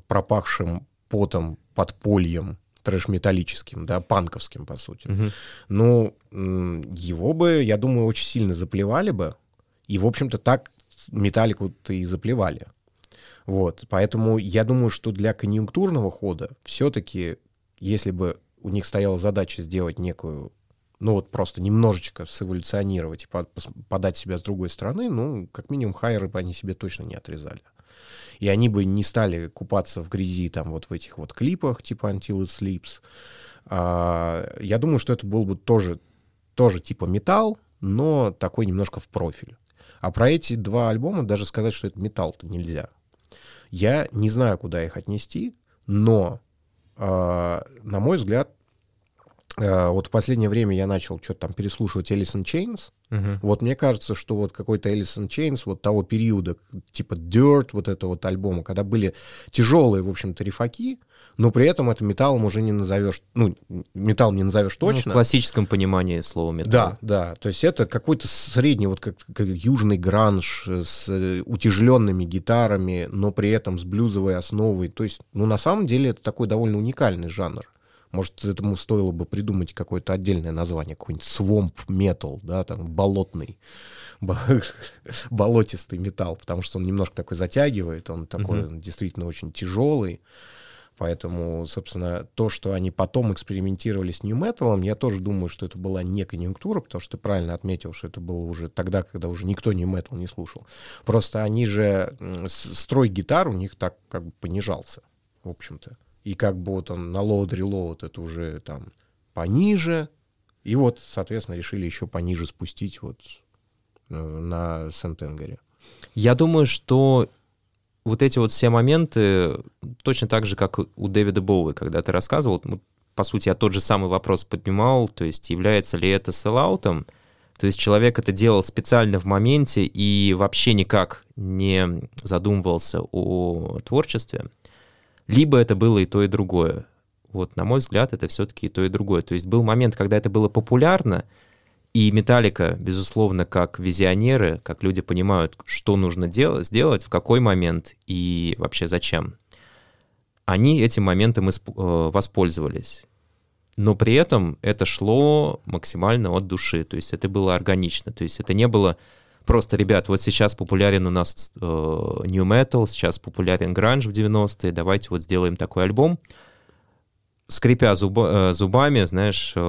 пропахшим потом подпольем трэш-металлическим, да, панковским, по сути. Угу. Ну, его бы, я думаю, очень сильно заплевали бы, и, в общем-то, так металлику-то и заплевали. Вот, поэтому я думаю, что для конъюнктурного хода все-таки, если бы у них стояла задача сделать некую, ну вот просто немножечко сэволюционировать и подать себя с другой стороны, ну, как минимум, хайеры бы они себе точно не отрезали. И они бы не стали купаться в грязи там вот в этих вот клипах типа Until It Sleeps. А, я думаю, что это был бы тоже, тоже типа металл, но такой немножко в профиль. А про эти два альбома даже сказать, что это металл-то нельзя. Я не знаю, куда их отнести, но, э, на мой взгляд, вот в последнее время я начал что-то там переслушивать in Chains. Uh-huh. Вот мне кажется, что вот какой-то in Chains вот того периода, типа Dirt, вот этого вот альбома, когда были тяжелые, в общем-то, рифаки, но при этом это металлом уже не назовешь, ну, металл не назовешь точно. Ну, в классическом понимании слова металл. Да, да, то есть это какой-то средний, вот как, как южный гранж с э, утяжеленными гитарами, но при этом с блюзовой основой. То есть, ну, на самом деле это такой довольно уникальный жанр. Может, этому стоило бы придумать какое-то отдельное название, какой-нибудь swamp metal, да, там, болотный, (laughs) болотистый металл, потому что он немножко такой затягивает, он такой uh-huh. действительно очень тяжелый. Поэтому, собственно, то, что они потом экспериментировали с New Metal, я тоже думаю, что это была не конъюнктура, потому что ты правильно отметил, что это было уже тогда, когда уже никто New Metal не слушал. Просто они же, строй гитар у них так как бы понижался, в общем-то. И как бы вот он на load reload это уже там пониже. И вот, соответственно, решили еще пониже спустить вот э, на Сентенгаре. Я думаю, что вот эти вот все моменты, точно так же, как у Дэвида Боуи, когда ты рассказывал, по сути, я тот же самый вопрос поднимал, то есть является ли это селлаутом, то есть человек это делал специально в моменте и вообще никак не задумывался о творчестве, либо это было и то, и другое. Вот, на мой взгляд, это все-таки и то, и другое. То есть был момент, когда это было популярно, и Металлика, безусловно, как визионеры, как люди понимают, что нужно делать, сделать, в какой момент и вообще зачем, они этим моментом э, воспользовались. Но при этом это шло максимально от души, то есть это было органично, то есть это не было просто, ребят, вот сейчас популярен у нас э, New Metal, сейчас популярен гранж в 90-е, давайте вот сделаем такой альбом скрипя зуба, э, зубами, знаешь, э,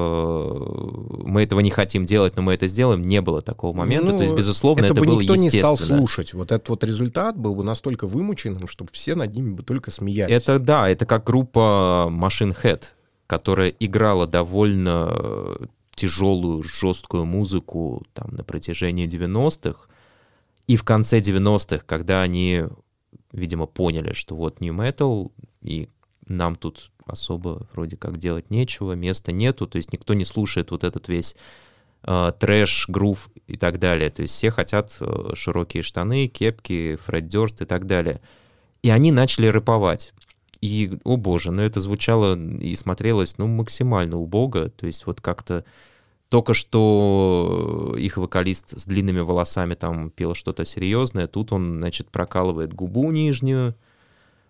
мы этого не хотим делать, но мы это сделаем, не было такого момента. Ну, То есть, безусловно, это, это бы было никто не стал слушать. Вот этот вот результат был бы настолько вымученным, чтобы все над ними бы только смеялись. Это да, это как группа Machine Head, которая играла довольно тяжелую, жесткую музыку там на протяжении 90-х. И в конце 90-х, когда они, видимо, поняли, что вот New Metal, и нам тут особо вроде как делать нечего, места нету, то есть никто не слушает вот этот весь э, трэш, грув и так далее. То есть все хотят э, широкие штаны, кепки, Фред и так далее. И они начали рэповать. И, о боже, ну это звучало и смотрелось, ну, максимально убого. То есть вот как-то только что их вокалист с длинными волосами там пел что-то серьезное, тут он, значит, прокалывает губу нижнюю.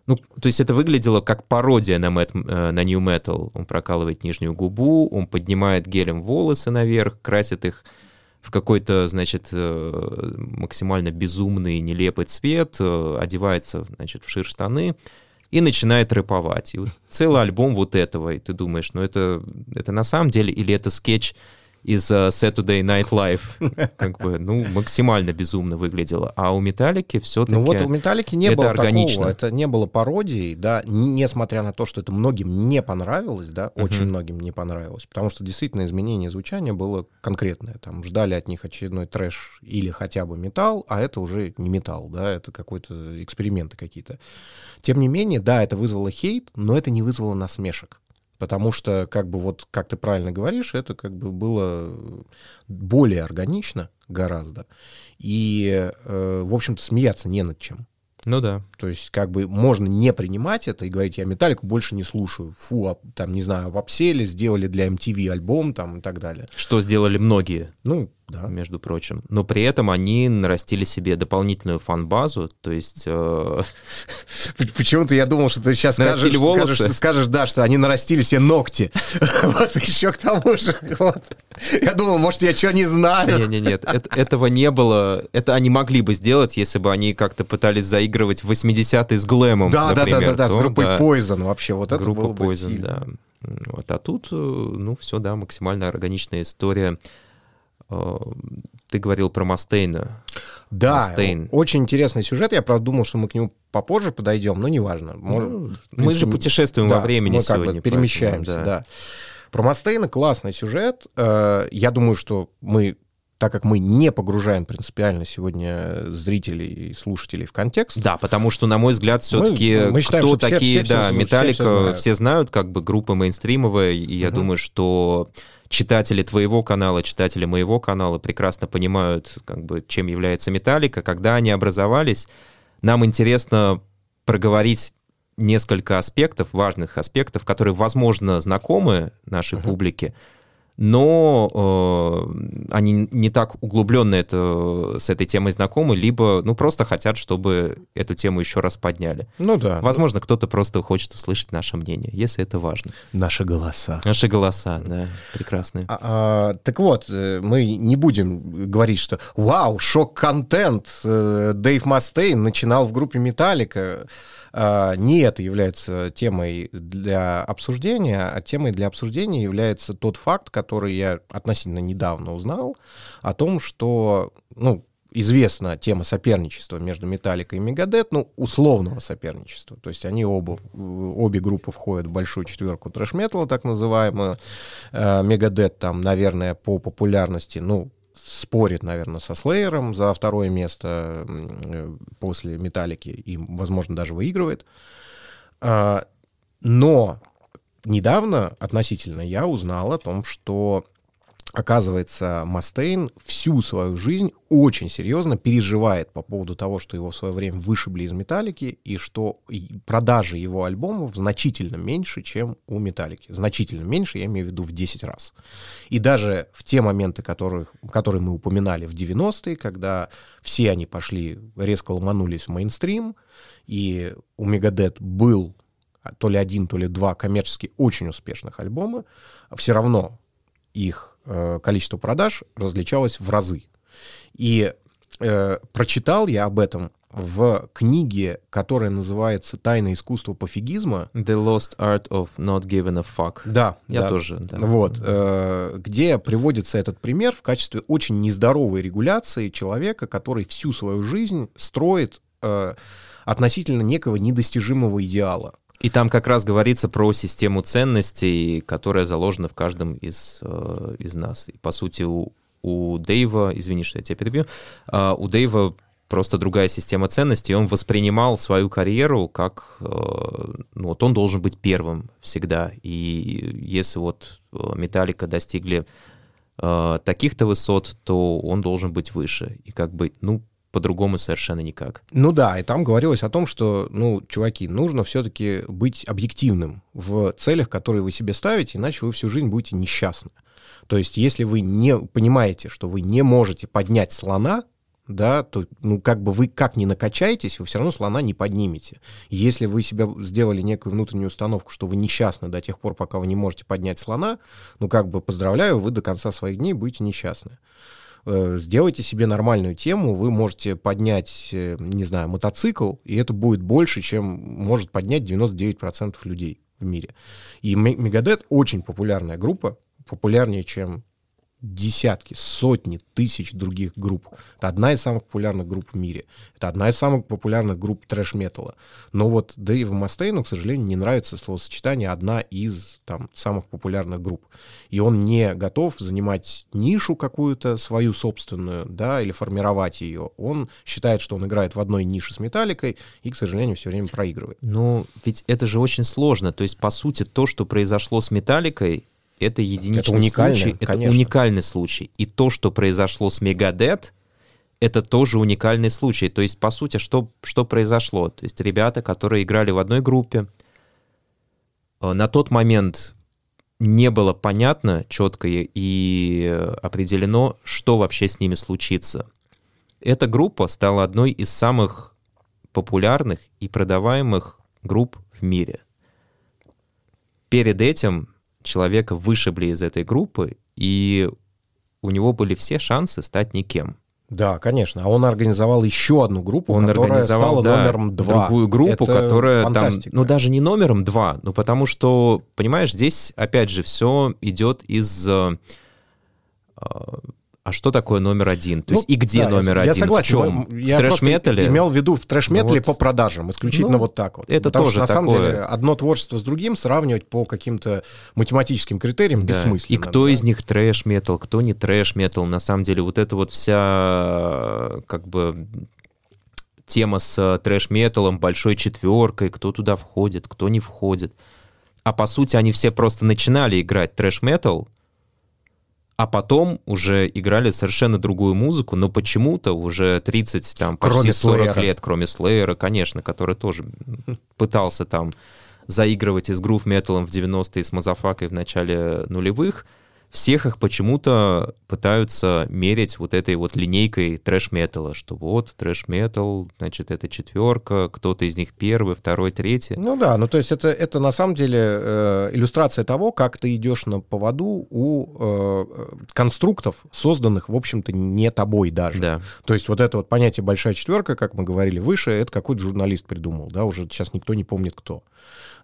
Ну, то есть это выглядело как пародия на, мэт, э, на New Metal. Он прокалывает нижнюю губу, он поднимает гелем волосы наверх, красит их в какой-то, значит, э, максимально безумный, нелепый цвет, э, одевается, значит, в шир-штаны и начинает рэповать. И вот целый альбом вот этого, и ты думаешь, ну это, это на самом деле или это скетч из uh, Saturday Night Live. (laughs) Как бы, ну, максимально безумно выглядело. А у Металлики все-таки Ну вот у Металлики не было органично. такого, это не было пародией, да, несмотря на то, что это многим не понравилось, да, uh-huh. очень многим не понравилось, потому что действительно изменение звучания было конкретное. Там ждали от них очередной трэш или хотя бы металл, а это уже не металл, да, это какой-то эксперименты какие-то. Тем не менее, да, это вызвало хейт, но это не вызвало насмешек. Потому что, как бы вот, как ты правильно говоришь, это как бы было более органично гораздо. И, э, в общем-то, смеяться не над чем. Ну да. То есть, как бы можно не принимать это и говорить, я металлику больше не слушаю. Фу, а, там, не знаю, обсели, сделали для MTV альбом там и так далее. Что сделали многие. Ну, да. Между прочим. Но при этом они нарастили себе дополнительную фан-базу, то есть... Э... Почему-то я думал, что ты сейчас скажешь, скажешь, скажешь, скажешь, да, что они нарастили себе ногти. (laughs) вот еще к тому же. Вот. Я думал, может, я что не знаю. Нет, нет, нет, это, этого не было. Это они могли бы сделать, если бы они как-то пытались заигрывать 80-е с глэмом, да, например. Да, да, да, да, с группой да. Poison вообще. Вот это Группа было бы Poison, сильно. да. Вот. А тут, э, ну, все, да, максимально органичная история. Ты говорил про Мастейна. Да, Мастейн. очень интересный сюжет. Я, правда, думал, что мы к нему попозже подойдем, но неважно. Может, ну, принципе, мы же путешествуем да, во времени мы сегодня. Как бы перемещаемся, поэтому, да. да. Про Мастейна классный сюжет. Э, я думаю, что мы так как мы не погружаем принципиально сегодня зрителей и слушателей в контекст. Да, потому что, на мой взгляд, все-таки мы, мы считаем, кто такие, все, да, все, Металлика, все, все, знают. все знают, как бы группа мейнстримовая, и угу. я думаю, что читатели твоего канала, читатели моего канала прекрасно понимают, как бы, чем является Металлика, когда они образовались. Нам интересно проговорить несколько аспектов, важных аспектов, которые, возможно, знакомы нашей uh-huh. публике, но э, они не так углубленно это, с этой темой знакомы, либо ну просто хотят, чтобы эту тему еще раз подняли. Ну да. Возможно, кто-то просто хочет услышать наше мнение, если это важно. Наши голоса. Наши голоса, да, прекрасные. А, а, так вот, э, мы не будем говорить, что вау, шок-контент, э, Дэйв Мастейн начинал в группе Металлика. А, не это является темой для обсуждения, а темой для обсуждения является тот факт, который я относительно недавно узнал, о том, что, ну, известна тема соперничества между Металликой и Мегадет, ну, условного соперничества. То есть они оба, обе группы входят в большую четверку трэш-металла, так называемую. Э, Мегадет там, наверное, по популярности, ну, спорит, наверное, со Слеером за второе место э, после Металлики и, возможно, даже выигрывает. А, но недавно относительно я узнал о том, что оказывается, Мастейн всю свою жизнь очень серьезно переживает по поводу того, что его в свое время вышибли из Металлики, и что продажи его альбомов значительно меньше, чем у Металлики. Значительно меньше, я имею в виду в 10 раз. И даже в те моменты, которых, которые мы упоминали в 90-е, когда все они пошли, резко ломанулись в мейнстрим, и у Мегадет был то ли один, то ли два коммерчески очень успешных альбома, все равно их количество продаж различалось в разы. И э, прочитал я об этом в книге, которая называется «Тайное искусство пофигизма». The Lost Art of Not Giving a Fuck. Да. Я да. тоже. Да. Вот. Э, где приводится этот пример в качестве очень нездоровой регуляции человека, который всю свою жизнь строит э, относительно некого недостижимого идеала. И там как раз говорится про систему ценностей, которая заложена в каждом из, э, из нас. И, по сути, у, у Дэйва, извини, что я тебя перебью, э, у Дэйва просто другая система ценностей, и он воспринимал свою карьеру как, э, ну вот он должен быть первым всегда, и если вот э, Металлика достигли таких-то высот, то он должен быть выше, и как бы, ну, по-другому совершенно никак. Ну да, и там говорилось о том, что, ну, чуваки, нужно все-таки быть объективным в целях, которые вы себе ставите, иначе вы всю жизнь будете несчастны. То есть, если вы не понимаете, что вы не можете поднять слона, да, то, ну, как бы вы как ни накачаетесь, вы все равно слона не поднимете. Если вы себе сделали некую внутреннюю установку, что вы несчастны до тех пор, пока вы не можете поднять слона, ну, как бы поздравляю, вы до конца своих дней будете несчастны. Э, сделайте себе нормальную тему, вы можете поднять, э, не знаю, мотоцикл, и это будет больше, чем может поднять 99% людей в мире. И Мегадет очень популярная группа, популярнее, чем десятки, сотни тысяч других групп. Это одна из самых популярных групп в мире. Это одна из самых популярных групп трэш-металла. Но вот Дэйву Мастейну, к сожалению, не нравится словосочетание «одна из там, самых популярных групп». И он не готов занимать нишу какую-то свою собственную, да, или формировать ее. Он считает, что он играет в одной нише с Металликой и, к сожалению, все время проигрывает. Ну, ведь это же очень сложно. То есть, по сути, то, что произошло с Металликой, это единичный это случай, это конечно. уникальный случай. И то, что произошло с Мегадет, это тоже уникальный случай. То есть, по сути, что, что произошло? То есть, ребята, которые играли в одной группе, э, на тот момент не было понятно четко и определено, что вообще с ними случится. Эта группа стала одной из самых популярных и продаваемых групп в мире. Перед этим человека вышибли из этой группы, и у него были все шансы стать никем. Да, конечно. А он организовал еще одну группу, он которая организовал, стала да, номером два. Другую группу, Это которая фантастика. там, ну даже не номером два, ну потому что, понимаешь, здесь опять же все идет из э, а что такое номер один? То ну, есть и где да, номер я, один? Я согласен. В чем? Я в трэш-металле? имел в виду в трэш-метале вот, по продажам, исключительно ну, вот так вот. Это Потому тоже что, на такое. самом деле одно творчество с другим сравнивать по каким-то математическим критериям да. бессмысленно. И кто да. из них трэш-метал, кто не трэш-метал. На самом деле вот это вот вся как бы тема с трэш-металом, большой четверкой, кто туда входит, кто не входит. А по сути они все просто начинали играть трэш-метал, а потом уже играли совершенно другую музыку, но почему-то уже 30, там, почти кроме 40 Слеера. лет, кроме Слеера, конечно, который тоже пытался там заигрывать и с грув-металом в 90-е, с Мазафакой в начале нулевых, всех их почему-то пытаются мерить вот этой вот линейкой трэш-металла, что вот трэш-метал, значит, это четверка, кто-то из них первый, второй, третий. Ну да, ну то есть это, это на самом деле э, иллюстрация того, как ты идешь на поводу у э, конструктов, созданных, в общем-то, не тобой даже. Да. То есть вот это вот понятие «большая четверка», как мы говорили выше, это какой-то журналист придумал, да, уже сейчас никто не помнит кто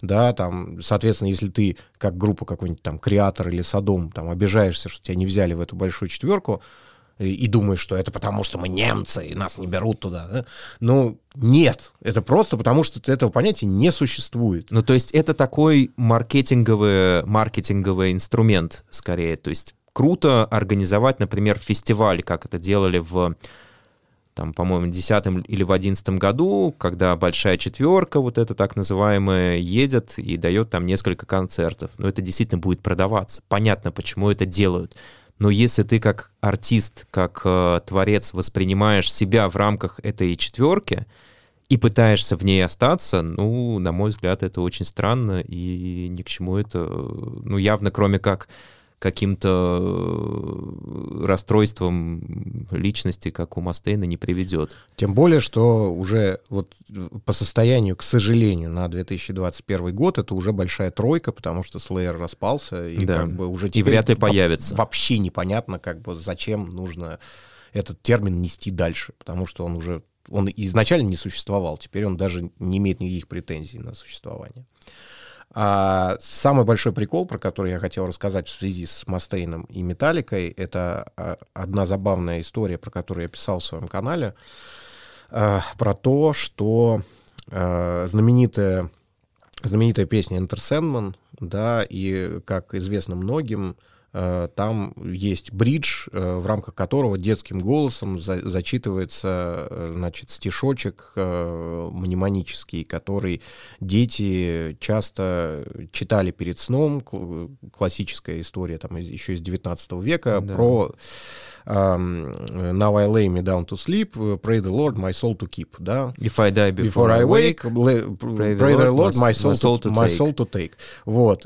да, там, соответственно, если ты как группа какой-нибудь там Креатор или Садом там обижаешься, что тебя не взяли в эту большую четверку, и, и думаешь, что это потому, что мы немцы, и нас не берут туда. Да? Ну, нет. Это просто потому, что этого понятия не существует. Ну, то есть это такой маркетинговый, маркетинговый инструмент, скорее. То есть круто организовать, например, фестиваль, как это делали в там, по-моему, в 10 или в 11 году, когда большая четверка, вот эта так называемая, едет и дает там несколько концертов. Но это действительно будет продаваться. Понятно, почему это делают. Но если ты как артист, как э, творец воспринимаешь себя в рамках этой четверки и пытаешься в ней остаться, ну, на мой взгляд, это очень странно и ни к чему это, ну, явно кроме как каким-то э, расстройством личности, как у Мастейна, не приведет. Тем более, что уже вот по состоянию, к сожалению, на 2021 год это уже большая тройка, потому что Slayer распался, и да. как бы уже и вряд ли появится. Вообще непонятно, как бы зачем нужно этот термин нести дальше, потому что он уже он изначально не существовал, теперь он даже не имеет никаких претензий на существование. А самый большой прикол, про который я хотел рассказать в связи с Мастейном и Металликой, это а, одна забавная история, про которую я писал в своем канале, а, про то, что а, знаменитая, знаменитая песня Sandman, да, и, как известно многим, там есть бридж, э, в рамках которого детским голосом за, зачитывается, э, значит, стишочек мнемонический, который дети часто читали перед сном. Классическая история там еще из 19 века да. про Now I lay me down to sleep, pray the Lord my soul to keep, да? If I die before, before I wake, wake pray, pray the Lord my soul, my soul, to, to, my soul to take. Вот.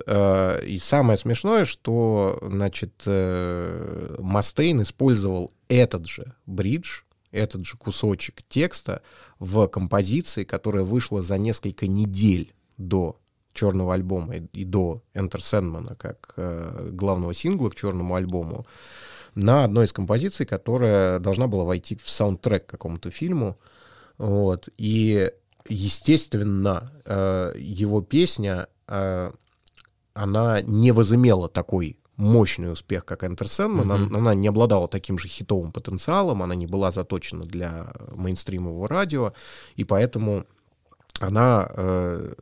И самое смешное, что значит, э, Мастейн использовал этот же бридж, этот же кусочек текста в композиции, которая вышла за несколько недель до черного альбома и, до Enter Sandman как э, главного сингла к черному альбому на одной из композиций, которая должна была войти в саундтрек к какому-то фильму. Вот. И, естественно, э, его песня, э, она не возымела такой мощный успех, как Enter Sandman. Mm-hmm. Она, она не обладала таким же хитовым потенциалом, она не была заточена для мейнстримового радио, и поэтому она, э,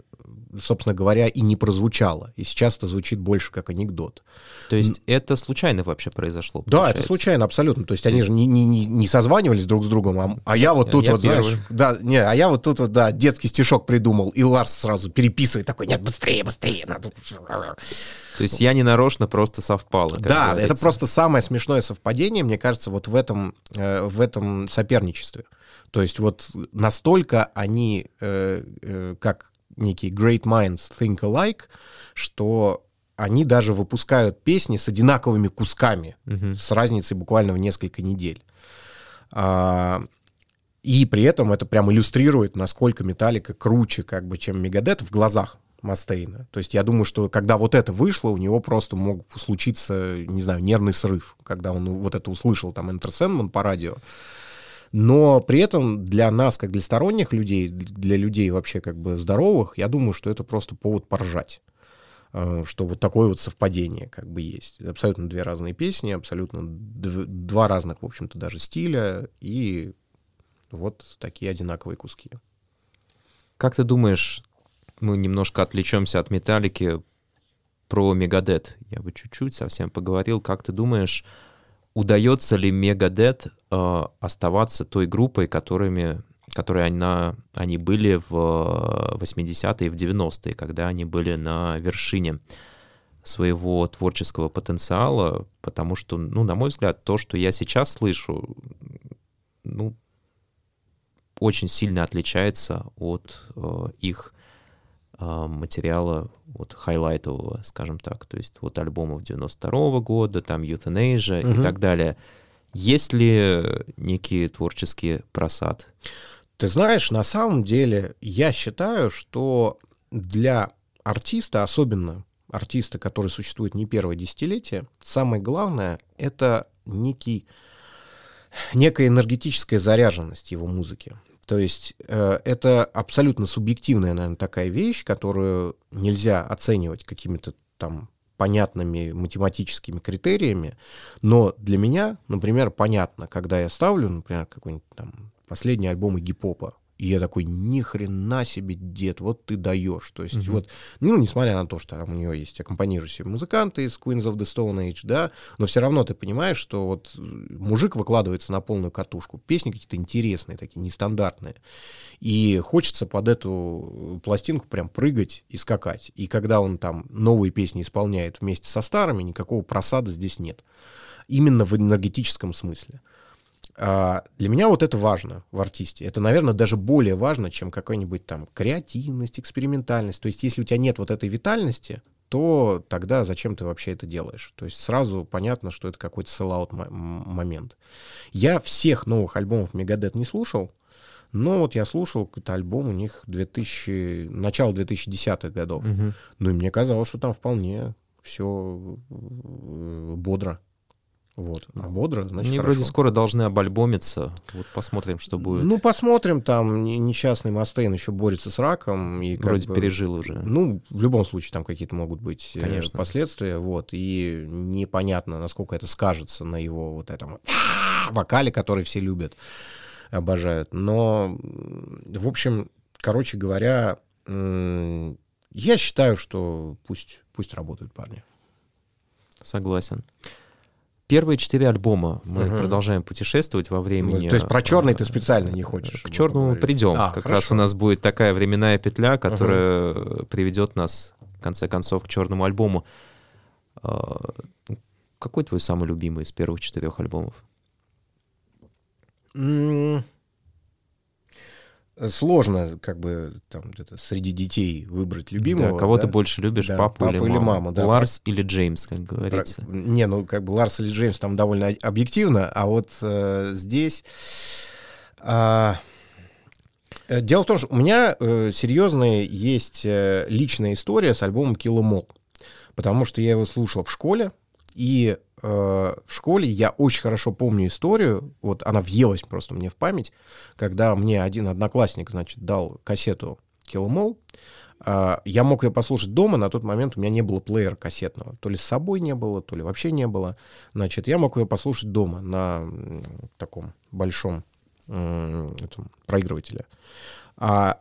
собственно говоря, и не прозвучала. И сейчас это звучит больше как анекдот. То есть Н- это случайно вообще произошло? Получается? Да, это случайно, абсолютно. То есть они же не, не, не созванивались друг с другом, а, а я вот тут я вот, первый. знаешь, да, не, а я вот тут вот, да, детский стишок придумал, и Ларс сразу переписывает такой, нет, быстрее, быстрее, надо... То есть я не нарочно просто совпало. Да, говорится. это просто самое смешное совпадение, мне кажется, вот в этом, э, в этом соперничестве. То есть вот настолько они, э, э, как некие great minds think alike, что они даже выпускают песни с одинаковыми кусками, mm-hmm. с разницей буквально в несколько недель. А, и при этом это прям иллюстрирует, насколько Металлика круче, как бы, чем Мегадет в глазах Мастейна. То есть я думаю, что когда вот это вышло, у него просто мог случиться, не знаю, нервный срыв, когда он вот это услышал, там, Enter Sandman по радио. Но при этом для нас, как для сторонних людей, для людей вообще как бы здоровых, я думаю, что это просто повод поржать э, что вот такое вот совпадение как бы есть. Абсолютно две разные песни, абсолютно два разных, в общем-то, даже стиля, и вот такие одинаковые куски. Как ты думаешь, мы немножко отвлечемся от металлики про Мегадет? Я бы чуть-чуть совсем поговорил. Как ты думаешь, удается ли Мегадет э, оставаться той группой, которыми, которые она, они были в 80-е и в 90-е, когда они были на вершине своего творческого потенциала, потому что, ну, на мой взгляд, то, что я сейчас слышу, ну, очень сильно отличается от э, их э, материала вот хайлайтового, скажем так, то есть вот альбомов 92 -го года, там Euthanasia угу. и так далее. Есть ли некий творческий просад? Ты знаешь, на самом деле я считаю, что для артиста, особенно артиста, который существует не первое десятилетие, самое главное — это некий, некая энергетическая заряженность его музыки. То есть э, это абсолютно субъективная, наверное, такая вещь, которую нельзя оценивать какими-то там понятными математическими критериями, но для меня, например, понятно, когда я ставлю, например, какой-нибудь там последний альбом гип-попа, и я такой, ни хрена себе, дед, вот ты даешь. То есть угу. вот, ну, несмотря на то, что там у него есть аккомпанирующие музыканты из Queens of the Stone Age, да, но все равно ты понимаешь, что вот мужик выкладывается на полную катушку. Песни какие-то интересные, такие нестандартные. И хочется под эту пластинку прям прыгать и скакать. И когда он там новые песни исполняет вместе со старыми, никакого просада здесь нет. Именно в энергетическом смысле. А, для меня вот это важно в артисте. Это, наверное, даже более важно, чем какая-нибудь там креативность, экспериментальность. То есть, если у тебя нет вот этой витальности, то тогда зачем ты вообще это делаешь? То есть сразу понятно, что это какой-то селл момент. Я всех новых альбомов Мегадет не слушал, но вот я слушал какой-то альбом у них 2000, начало 2010-х годов. Угу. Ну и мне казалось, что там вполне все э, бодро. Вот. А бодро, значит, Они хорошо. вроде скоро должны обальбомиться. Вот посмотрим, что будет. Ну, посмотрим. Там несчастный Мастейн еще борется с раком. И вроде бы, пережил уже. Ну, в любом случае, там какие-то могут быть э, Конечно. последствия. Вот. И непонятно, насколько это скажется на его вот этом вокале, который все любят, обожают. Но, в общем, короче говоря, я считаю, что пусть, пусть работают парни. Согласен. Первые четыре альбома мы Мгм. продолжаем путешествовать во времени. Ну, То есть про черный ты специально не хочешь? К черному поговорить? придем. А, как хорошо. раз у нас будет такая временная петля, которая приведет нас, в конце концов, к черному альбому. А, Какой твой самый любимый из первых четырех альбомов? М, Сложно, как бы, там, где-то среди детей выбрать любимого. Да, кого ты да? больше любишь, Да, папу, или, папу или маму? маму, да. Ларс или Джеймс, как Про- говорится. Не, ну, как бы Ларс или Джеймс там довольно объективно, а вот э, здесь... а, э, Дело в том, что у меня э, серьезная есть э, личная история с альбомом Kill 'Em All, потому что я его слушал в школе, и э, в школе я очень хорошо помню историю, вот она въелась просто мне в память, когда мне один одноклассник, значит, дал кассету Kill 'Em All, а, я мог ее послушать дома, на тот момент у меня не было плеера кассетного. То ли с собой не было, то ли вообще не было. Значит, я мог ее послушать дома на таком большом этом, проигрывателе. А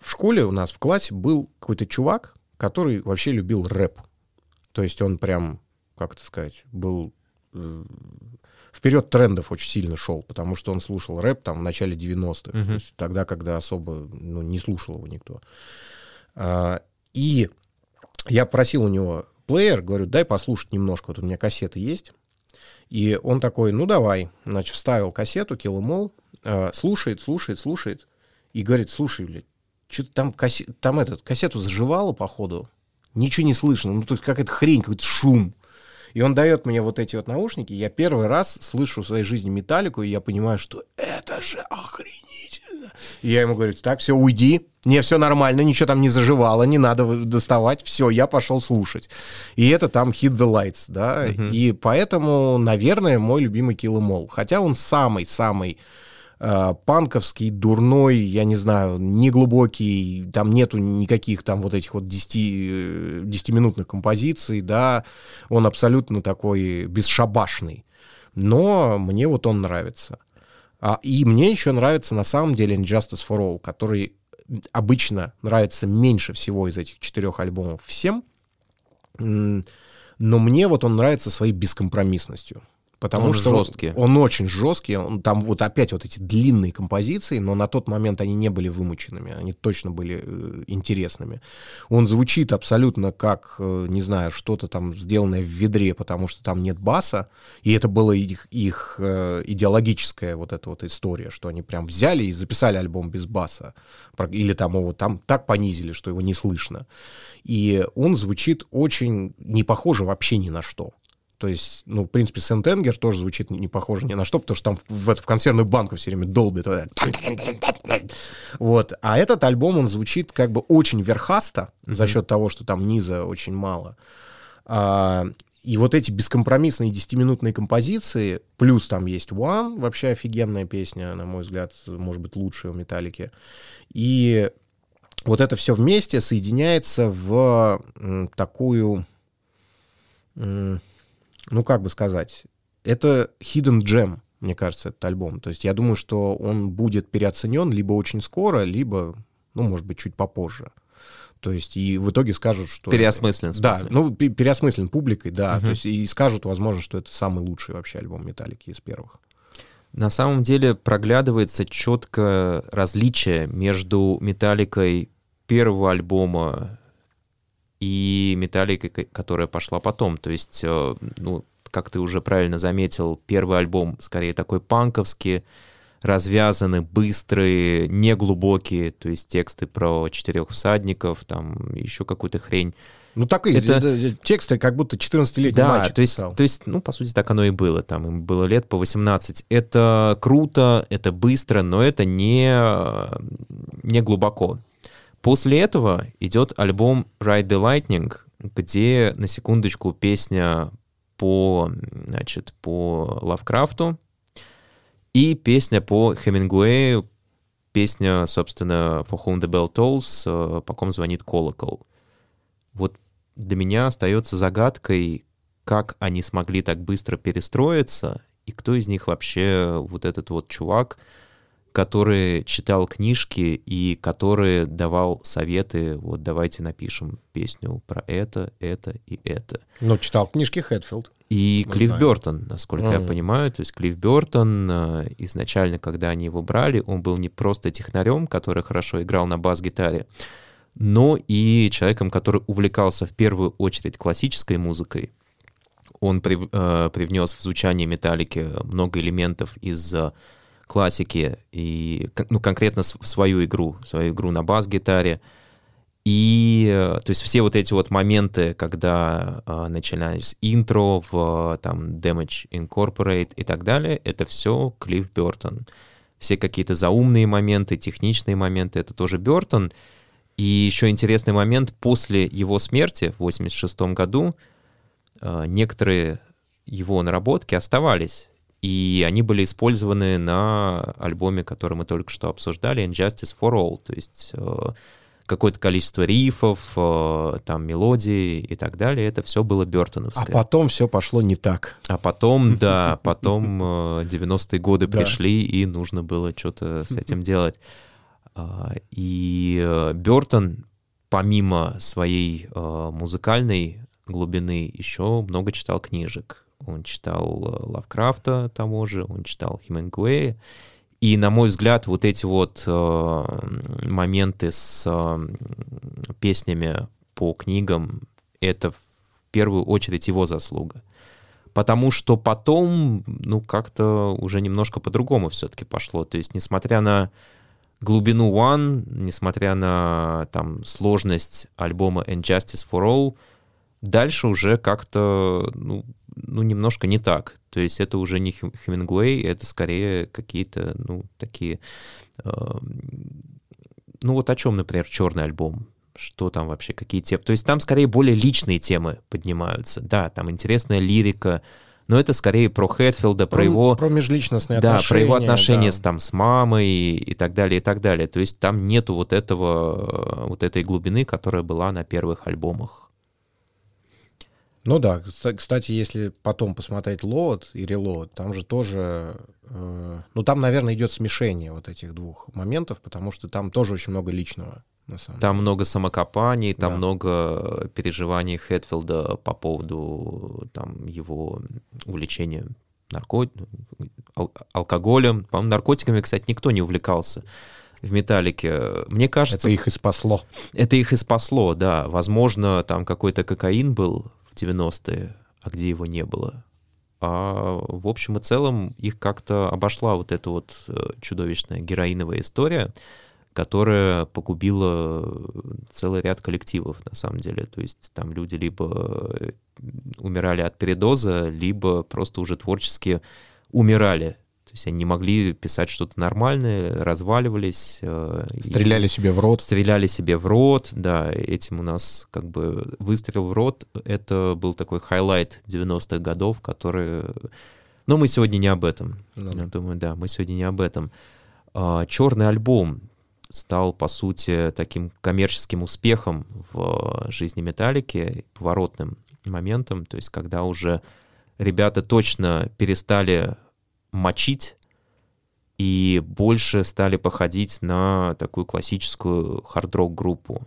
в школе у нас в классе был какой-то чувак, который вообще любил рэп. То есть он прям, как это сказать, был э, вперед трендов очень сильно шел, потому что он слушал рэп там в начале 90-х, Мгм. то есть тогда, когда особо ну, не слушал его никто. А, и я просил у него плеер, говорю, дай послушать немножко, вот у меня кассеты есть. И он такой, ну давай, значит, вставил кассету, Kill 'Em All, а, слушает, слушает, слушает, и говорит, слушай, блядь, что-то там, кассе- там этот, кассету заживало, походу, ничего не слышно, ну, то есть какая-то хрень, какой-то шум. И он дает мне вот эти вот наушники, я первый раз слышу в своей жизни металлику, и я понимаю, что это же охренительно. И я ему говорю, так, все, уйди, не, все нормально, ничего там не заживало, не надо доставать, все, я пошел слушать. И это там Hit the Lights, да, Мгм. и поэтому, наверное, мой любимый Kill 'Em All. Хотя он самый-самый э, панковский, дурной, я не знаю, неглубокий, там нету никаких там вот этих вот 10, э, 10-минутных композиций, да, он абсолютно такой бесшабашный. Но мне вот он нравится. А, и мне еще нравится на самом деле Injustice for All, который обычно нравится меньше всего из этих четырех альбомов всем. Но мне вот он нравится своей бескомпромиссностью. Потому Он что жесткий. Он, он очень жесткий. Он, там вот опять вот эти длинные композиции, но на тот момент они не были вымученными. Они точно были э, интересными. Он звучит абсолютно как, э, не знаю, что-то там сделанное в ведре, потому что там нет баса. И это была их, их э, идеологическая вот эта вот история, что они прям взяли и записали альбом без баса. Или там его там так понизили, что его не слышно. И он звучит очень не похоже вообще ни на что. То есть, ну, в принципе, Сент-Энгер тоже звучит не похоже ни на что, потому что там в, эту- в консервную банку все время долбит. вот. А этот альбом, он звучит как бы очень верхасто за счет того, что там низа очень мало. А, и вот эти бескомпромиссные 10-минутные композиции, плюс там есть One, вообще офигенная песня, на мой взгляд, может быть, лучшая у Металлики. И вот это все вместе соединяется в такую, ну как бы сказать, это hidden gem, мне кажется, этот альбом. То есть я думаю, что он будет переоценен либо очень скоро, либо, ну, может быть, чуть попозже. То есть и в итоге скажут, что... Переосмыслен, Да, ну, пе- переосмыслен публикой, да. Мгм. То есть и скажут, возможно, что это самый лучший вообще альбом Металлики из первых. На самом деле проглядывается четкое различие между металликой первого альбома и металликой, ко- которая пошла потом. То есть, э, ну, как ты уже правильно заметил, первый альбом скорее такой панковский, развязанный, быстрый, неглубокий, то есть тексты про четырех всадников, там еще какую-то хрень. Ну, так и Это- э, э, тексты, как будто 14-летний Да, мальчик то есть, писал. то есть, ну, по сути, так оно и было. Там им было лет по 18. Это круто, это быстро, но это не, не глубоко. После этого идет альбом Ride the Lightning, где, на секундочку, песня по, значит, по Лавкрафту и песня по Хемингуэю, песня, собственно, For Whom the Bell Tolls, э, по ком звонит колокол. Вот для меня остается загадкой, как они смогли так быстро перестроиться, и кто из них вообще вот этот вот чувак, который читал книжки и который давал советы, вот давайте напишем песню про это, это и это. Ну, читал книжки Хэтфилд. И Мы Клифф знаем. Бертон, насколько я Мгм. понимаю, то есть Клифф Бертон э, изначально, когда они его брали, он был не просто технарем, который хорошо играл на бас-гитаре, но и человеком, который увлекался в первую очередь классической музыкой. Он прив- э, привнес в звучание металлики много элементов из э, классики и, ну, конкретно свою игру, свою игру на бас-гитаре. И, э, то есть все вот эти вот моменты, когда э, начинались интро в э, там Damage Incorporate и так далее, это все Клифф Бертон. Все какие-то заумные моменты, техничные моменты, это тоже Бертон. И еще интересный момент, после его смерти в 86 году э, некоторые его наработки оставались, и они были использованы на альбоме, который мы только что обсуждали, Injustice for All, то есть э, какое-то количество рифов, э, там мелодии и так далее, это все было А Бертоновское. потом все пошло не так. А потом, да, (laughs) потом э, 90-е годы Да. пришли, и нужно было что-то с этим делать. А, И Бертон, помимо своей э, музыкальной глубины, еще много читал книжек. Он читал э, Лавкрафта того же, он читал Хемингуэя. И, на мой взгляд, вот эти вот э, моменты с э, песнями по книгам, это в первую очередь его заслуга. Потому что потом, ну, как-то уже немножко по-другому все-таки пошло. То есть, несмотря на глубину One, несмотря на там сложность альбома Injustice for All, дальше уже как-то, ну, ну, немножко не так. То есть это уже не Хем- Хемингуэй, это скорее какие-то, ну, такие... э, ну, вот о чем, например, черный альбом? Что там вообще, какие темы? То есть там скорее более личные темы поднимаются. Да, там интересная лирика, но это скорее про Хэтфилда, про, его... Про межличностные Да, отношения. про его отношения да. с, там, с мамой и, и так далее, и так далее. То есть там нету вот этого, э, вот этой глубины, которая была на первых альбомах. Ну да, кста- кстати, если потом посмотреть лот и релот, там же тоже, э, ну там, наверное, идет смешение вот этих двух моментов, потому что там тоже очень много личного, на самом Там много самокопаний, там Да. много переживаний Хэтфилда по поводу там, его увлечения нарко... ал- алкоголем. По-моему, наркотиками, кстати, никто не увлекался в «Металлике». Мне деле. кажется, Это их и спасло. Это их и спасло, да. Возможно, там какой-то кокаин был 90-е, а где его не было. А в общем и целом их как-то обошла вот эта вот э, чудовищная героиновая история, которая погубила целый ряд коллективов, на самом деле. То есть там люди либо э, умирали от передоза, либо просто уже творчески умирали. То есть они не могли писать что-то нормальное, разваливались. э, и- Стреляли себе в рот. стреляли себе в рот, да, этим у нас как бы выстрел в рот, это был такой хайлайт 90-х годов, который... Но мы сегодня не об этом. Ну Я думаю, да, мы сегодня не об этом. Черный альбом стал, по сути, таким коммерческим успехом в жизни Металлики, поворотным моментом, то есть когда уже ребята точно перестали мочить и больше стали походить на такую классическую хард-рок группу.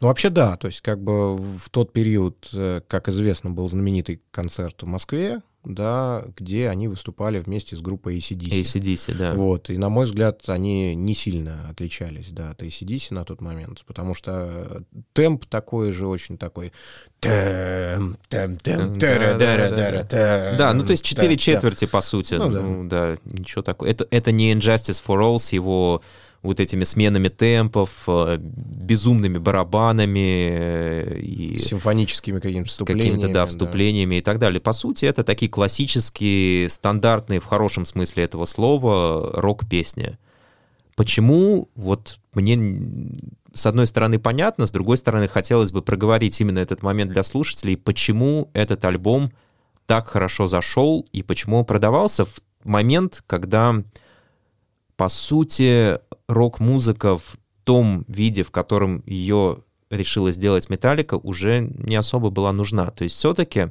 Ну, вообще, да. То есть, как бы в тот период, э, как известно, был знаменитый концерт в Москве, да, где они выступали вместе с группой ACDC. ACDC, да. Вот, и на мой взгляд, они не сильно отличались, да, от ACDC на тот момент, потому что темп такой же, очень такой... тэм, тэм, тэм, тэра, дара, дара, тэм, Да, ну то есть четыре четверти, по сути. Ну Ну, да. да. ничего такого. Это, это не Injustice for All с его вот этими сменами темпов, э, безумными барабанами э, и симфоническими какими-то вступлениями. какими-то, да, вступлениями и так далее. По сути, это такие классические, стандартные, в хорошем смысле этого слова, рок-песни. Почему? Вот мне с одной стороны понятно, с другой стороны хотелось бы проговорить именно этот момент для слушателей, почему этот альбом так хорошо зашел и почему он продавался в момент, когда, по сути, рок-музыка в том виде, в котором ее решила сделать Металлика, уже не особо была нужна. То есть все-таки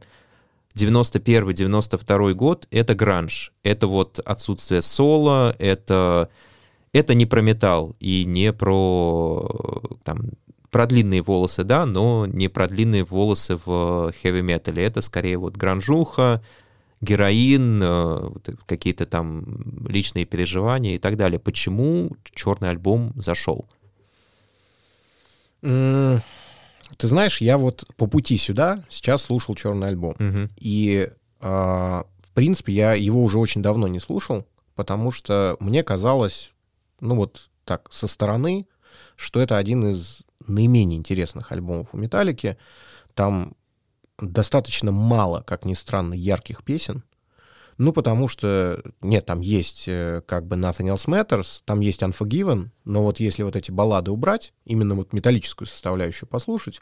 91-92 год — это гранж. Это вот отсутствие соло, это Это не про металл и не про там, про длинные волосы, да, но не про длинные волосы в хэви-метале. Это скорее вот гранжуха, героин, э, какие-то там личные переживания и так далее. Почему черный альбом зашел? Ты знаешь, я вот по пути сюда сейчас слушал черный альбом. Мгм. И, а, в принципе, я его уже очень давно не слушал, потому что мне казалось, ну вот так, со стороны, что это один из наименее интересных альбомов у Металлики. Там достаточно мало, как ни странно, ярких песен. Ну, потому что, нет, там есть э, как бы Nothing Else Matters, там есть Unforgiven, но вот если вот эти баллады убрать, именно вот металлическую составляющую послушать,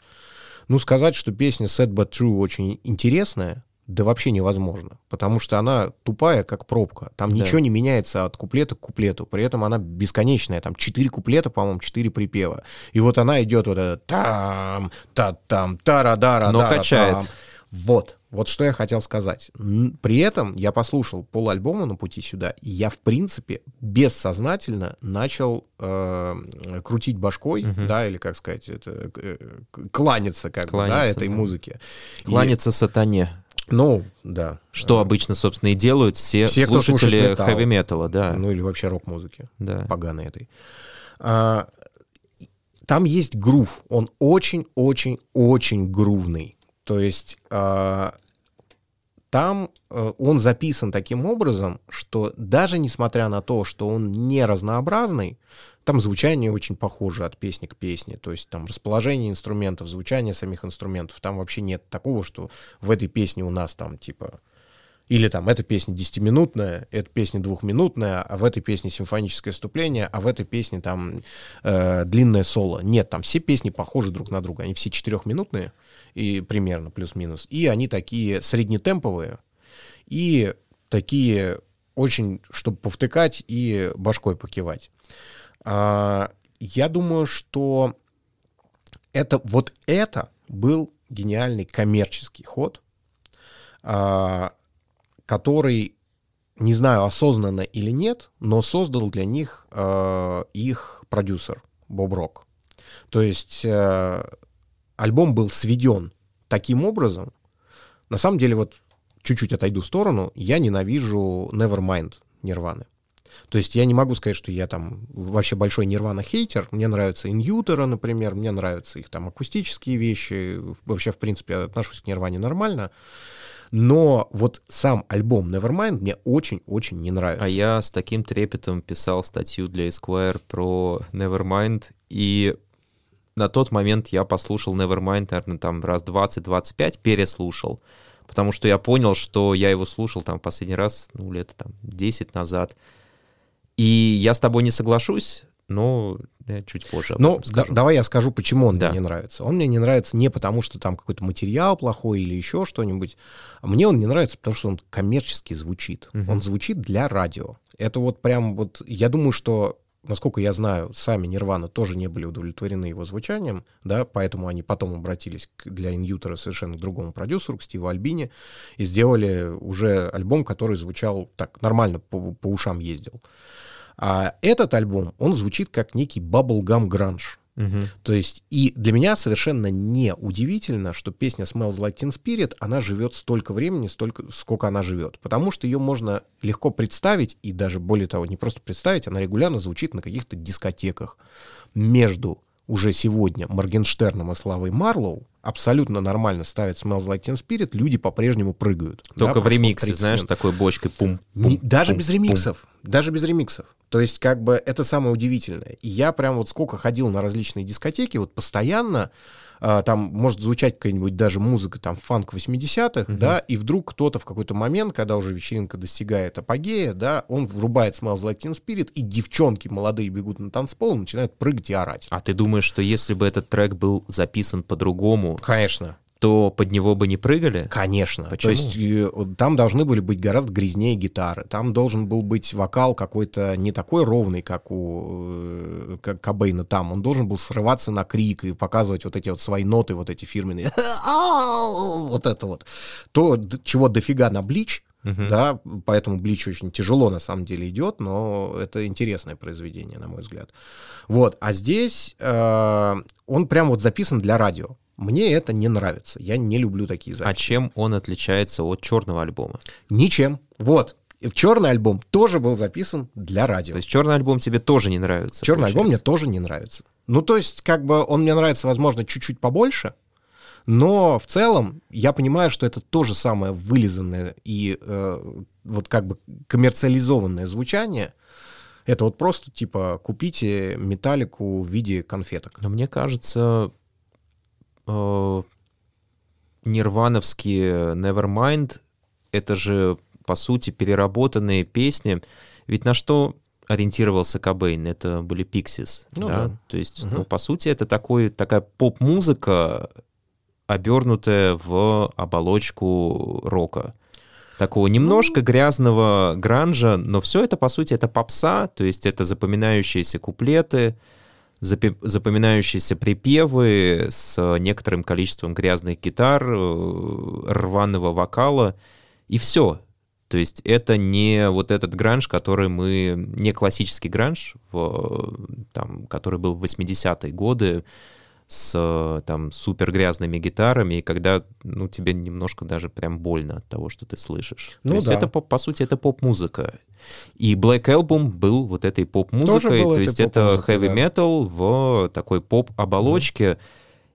ну, сказать, что песня Sad But True очень интересная, да вообще невозможно, потому что она тупая, как пробка. Там Да. ничего не меняется от куплета к куплету, при этом она бесконечная, там четыре куплета, по-моему, четыре припева. И вот она идет вот это там, та там, тара дара Но качает. Вот, вот что я хотел сказать. При этом я послушал полальбома на пути сюда, и я, в принципе, бессознательно начал э, крутить башкой, Мгм. да, или, как сказать, это, э, кланяться, как бы, да, Кланяться, этой да. музыке. И- Кланяться сатане. Ну, да. Что Э, обычно, собственно, и делают все, Все, слушатели металл. хэви-металла, да. Ну, или вообще рок-музыки. да. поганой этой. А, там есть грув. Он очень-очень-очень грувный. То есть а, там э, он записан таким образом, что даже несмотря на то, что он не разнообразный, там звучание очень похоже от песни к песне. То есть там расположение инструментов, звучание самих инструментов. Там вообще нет такого, что в этой песне у нас там типа или там эта песня 10-минутная, эта песня двухминутная, а в этой песне симфоническое вступление, а в этой песне там э, длинное соло. Нет, там все песни похожи друг на друга. Они все четырехминутные, и примерно плюс-минус. И они такие среднетемповые, и такие очень, чтобы повтыкать и башкой покивать. А, я думаю, что это вот это был гениальный коммерческий ход, а, который, не знаю, осознанно или нет, но создал для них э, их продюсер Боб Рок. То есть э, альбом был сведен таким образом. На самом деле, вот чуть-чуть отойду в сторону, я ненавижу Nevermind Нирваны. То есть я не могу сказать, что я там вообще большой Нирвана хейтер. Мне нравится Иньютера, например, мне нравятся их там акустические вещи. Вообще, в принципе, я отношусь к Нирване нормально. Но вот сам альбом Nevermind мне очень-очень не нравится. А я с таким трепетом писал статью для Esquire про Nevermind, и на тот момент я послушал Nevermind, наверное, там раз 20-25 переслушал, потому что я понял, что я его слушал там последний раз, ну, лет там 10 назад. И я с тобой не соглашусь, но я чуть позже об Ну, этом да- давай я скажу, почему он Да. мне не нравится. Он мне не нравится не потому, что там какой-то материал плохой или еще что-нибудь. А мне он не нравится, потому что он коммерчески звучит. Мгм. Он звучит для радио. Это вот прям вот... Я думаю, что, насколько я знаю, сами Нирвана тоже не были удовлетворены его звучанием, да, поэтому они потом обратились к- для Иньютера совершенно к другому продюсеру, к Стиву Альбини, и сделали уже альбом, который звучал так, нормально, по, по ушам ездил. А этот альбом, он звучит как некий bubblegum гранж. Мгм. То есть, и для меня совершенно не удивительно, что песня Smells Like Teen Spirit, она живет столько времени, столько, сколько она живет. Потому что ее можно легко представить, и даже более того, не просто представить, она регулярно звучит на каких-то дискотеках. Между уже сегодня Моргенштерном и Славой Марлоу абсолютно нормально ставят Smells Like Teen Spirit, люди по-прежнему прыгают. Да, Только в прошло ремиксе, 30 знаешь, такой бочкой пум. Не- пум, даже пум, без пум. ремиксов. Даже без ремиксов. То есть, как бы, это самое удивительное. И я прям вот сколько ходил на различные дискотеки, вот постоянно а, там может звучать какая-нибудь даже музыка, там, фанк 80-х, Мгм. да, и вдруг кто-то в какой-то момент, когда уже вечеринка достигает апогея, да, он врубает Smells Like Teen Spirit, и девчонки молодые бегут на танцпол и начинают прыгать и орать. А ты думаешь, что если бы этот трек был записан по-другому, Конечно. То под него бы не прыгали? Конечно. Почему? То есть э, там должны были быть гораздо грязнее гитары. Там должен был быть вокал какой-то не такой ровный, как у э, как Кобейна там. Он должен был срываться на крик и показывать вот эти вот свои ноты, вот эти фирменные. (laughs) Вот это вот. То, чего дофига на Блич, Uh-huh. Да, поэтому Блич очень тяжело на самом деле идет, но это интересное произведение, на мой взгляд. Вот, а здесь э, он прям вот записан для радио. Мне это не нравится. Я не люблю такие записи. А чем он отличается от черного альбома? Ничем. Вот. Черный альбом тоже был записан для радио. То есть черный альбом тебе тоже не нравится? Черный получается. альбом мне тоже не нравится. Ну, то есть, как бы он мне нравится, возможно, чуть-чуть побольше, но в целом я понимаю, что это то же самое вылизанное и э, вот как бы коммерциализованное звучание. Это вот просто типа купите металлику в виде конфеток. Но мне кажется, нирвановские Nevermind это же по сути переработанные песни. Ведь на что ориентировался Кобейн? Это были Pixies. Ну, да? Да. То есть, угу. ну, по сути, это такой, такая поп-музыка, обернутая в оболочку рока. Такого немножко грязного гранжа, но все это, по сути, это попса, то есть это запоминающиеся куплеты, запоминающиеся припевы с некоторым количеством грязных гитар, э, рваного вокала, и все. То есть это не вот этот гранж, который мы... Не классический гранж, в, там, который был в 80-е годы, с там супер грязными гитарами, и когда, ну, тебе немножко даже прям больно от того, что ты слышишь. Ну, То есть да. это, по, по сути, это поп-музыка. И Black Album был вот этой поп-музыкой, то есть это heavy metal да. в такой поп-оболочке, mm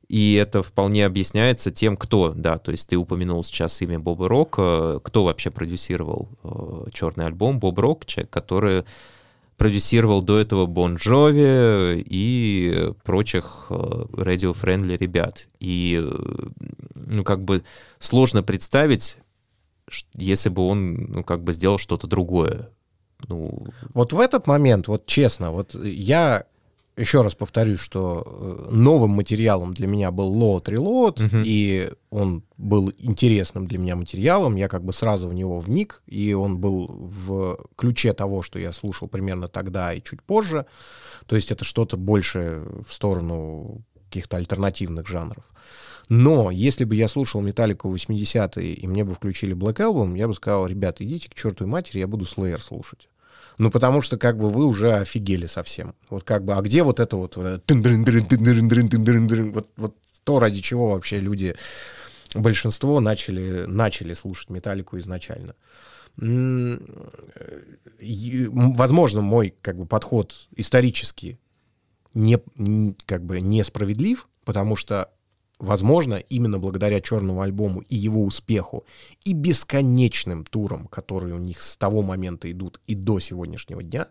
и это вполне объясняется тем, кто, да, то есть ты упомянул сейчас имя Боба Рока, кто вообще продюсировал э, черный альбом, Боб Рок, человек, который продюсировал до этого Бон Джови и прочих э, radio-friendly ребят. И, э, ну, как бы сложно представить, если бы он, ну, как бы сделал что-то другое. Ну... Вот в этот момент, вот честно, вот я еще раз повторюсь, что э, новым материалом для меня был Load Reload, uh-huh. и он был интересным для меня материалом, я как бы сразу в него вник, и он был в ключе того, что я слушал примерно тогда и чуть позже, то есть это что-то больше в сторону каких-то альтернативных жанров. Но если бы я слушал Металлику 80-е, и мне бы включили Black Album, я бы сказал, ребята, идите к чертовой матери, я буду Slayer слушать. Ну, потому что как бы вы уже офигели совсем. Вот как бы, а где вот это вот, вот, вот то, ради чего вообще люди, большинство начали, начали слушать металлику изначально. Возможно, мой как бы подход исторически не, как бы несправедлив, потому что возможно, именно благодаря черному альбому и его успеху, и бесконечным турам, которые у них с того момента идут и до сегодняшнего дня,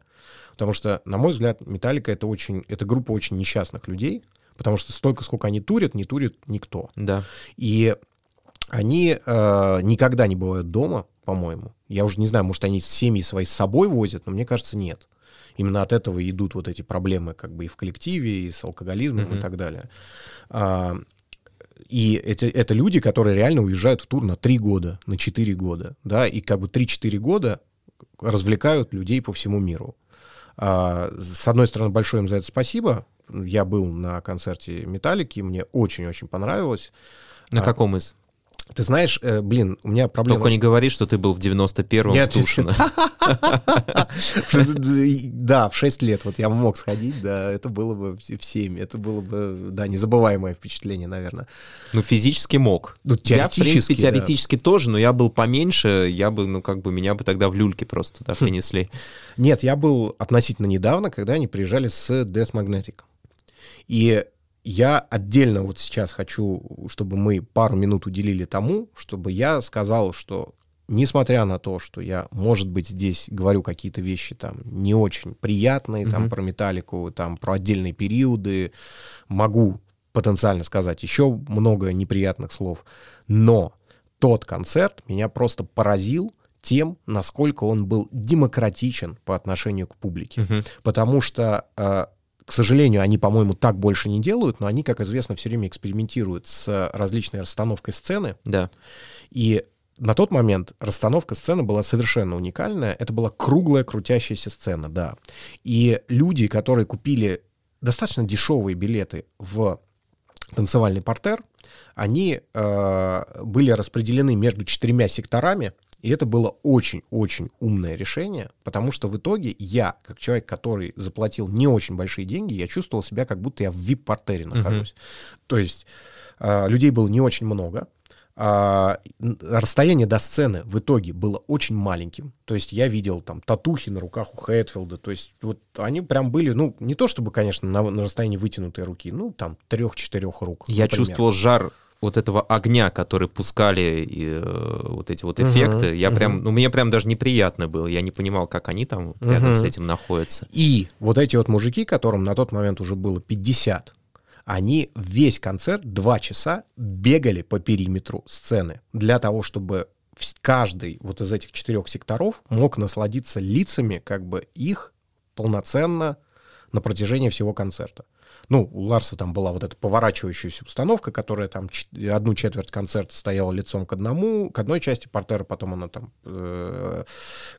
потому что, на мой взгляд, Металлика это очень, это группа очень несчастных людей, потому что столько, сколько они турят, не турит никто. Да. И они э, никогда не бывают дома, по-моему. Я уже не знаю, может, они семьи свои с собой возят, но мне кажется, нет. Именно от этого идут вот эти проблемы как бы и в коллективе, и с алкоголизмом mm-hmm. и так далее. А, и это, это люди, которые реально уезжают в тур на 3 года, на 4 года, да, и как бы 3-4 года развлекают людей по всему миру. А, с одной стороны, большое им за это спасибо. Я был на концерте Металлики, мне очень-очень понравилось. На а, каком из? Ты знаешь, э, блин, у меня проблема... Только не говори, что ты был в 91-м Нет, в Тушино. (laughs) Да, в 6 лет вот я мог сходить, да, это было бы в 7, это было бы, да, незабываемое впечатление, наверное. Ну, физически мог. Ну, я, в принципе, теоретически тоже, но я был поменьше, я бы, ну, как бы, меня бы тогда в люльке просто туда принесли. Нет, я был относительно недавно, когда они приезжали с Death Magnetic. И я отдельно вот сейчас хочу, чтобы мы пару минут уделили тому, чтобы я сказал, что несмотря на то, что я, может быть, здесь говорю какие-то вещи там не очень приятные, mm-hmm. там про металлику, там про отдельные периоды, могу потенциально сказать еще много неприятных слов, но тот концерт меня просто поразил тем, насколько он был демократичен по отношению к публике, mm-hmm. потому что э, к сожалению, они, по-моему, так больше не делают, но они, как известно, все время экспериментируют с различной расстановкой сцены. Да. И на тот момент расстановка сцены была совершенно уникальная. Это была круглая крутящаяся сцена, да. И люди, которые купили достаточно дешевые билеты в танцевальный портер, они э, были распределены между четырьмя секторами, И это было очень-очень умное решение, потому что в итоге я, как человек, который заплатил не очень большие деньги, я чувствовал себя, как будто я в вип-портере нахожусь. Uh-huh. То есть э, людей было не очень много, а, расстояние до сцены в итоге было очень маленьким. То есть я видел там татухи на руках у Хэтфилда. То есть вот они прям были, ну, не то чтобы, конечно, на, на расстоянии вытянутой руки, ну, там, трех-четырех рук. Я например. чувствовал жар вот этого огня, который пускали и, э, вот эти вот эффекты, uh-huh, я uh-huh. прям, ну мне прям даже неприятно было, я не понимал, как они там рядом uh-huh. с этим находятся. И вот эти вот мужики, которым на тот момент уже было 50, они весь концерт два часа бегали по периметру сцены для того, чтобы каждый вот из этих четырех секторов мог насладиться лицами как бы их полноценно на протяжении всего концерта. Ну, у Ларса там была вот эта поворачивающаяся установка, которая там одну четверть концерта стояла лицом к одному, к одной части портера, потом она там э,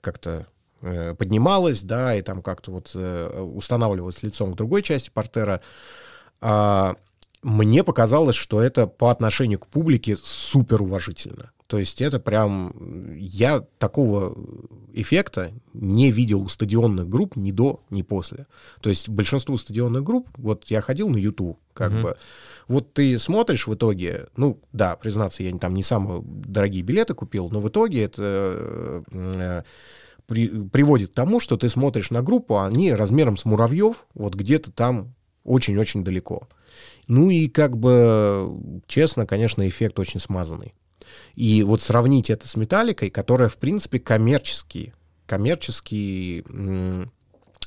как-то э, поднималась, да, и там как-то вот э, устанавливалась лицом к другой части портера. А, мне показалось, что это по отношению к публике супер уважительно. То есть это прям... Я такого эффекта не видел у стадионных групп ни до, ни после. То есть большинство стадионных групп, вот я ходил на YouTube, как mm-hmm. бы, вот ты смотришь в итоге, ну, да, признаться, я там не самые дорогие билеты купил, но в итоге это э, при, приводит к тому, что ты смотришь на группу, а они размером с муравьев, вот где-то там очень-очень далеко. Ну и как бы, честно, конечно, эффект очень смазанный. И вот сравнить это с металликой, которая, в принципе, коммерческий, коммерческий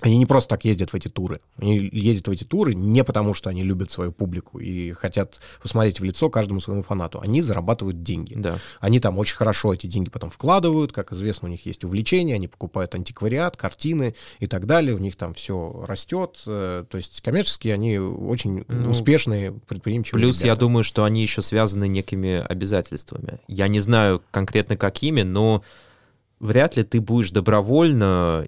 они не просто так ездят в эти туры. Они ездят в эти туры не потому, что они любят свою публику и хотят посмотреть в лицо каждому своему фанату. Они зарабатывают деньги. Да. Они там очень хорошо эти деньги потом вкладывают. Как известно, у них есть увлечения, они покупают антиквариат, картины и так далее. У них там все растет. Э, то есть коммерчески они очень ну, успешные, предприимчивые Плюс ребята. я думаю, что они еще связаны некими обязательствами. Я не знаю конкретно какими, но вряд ли ты будешь добровольно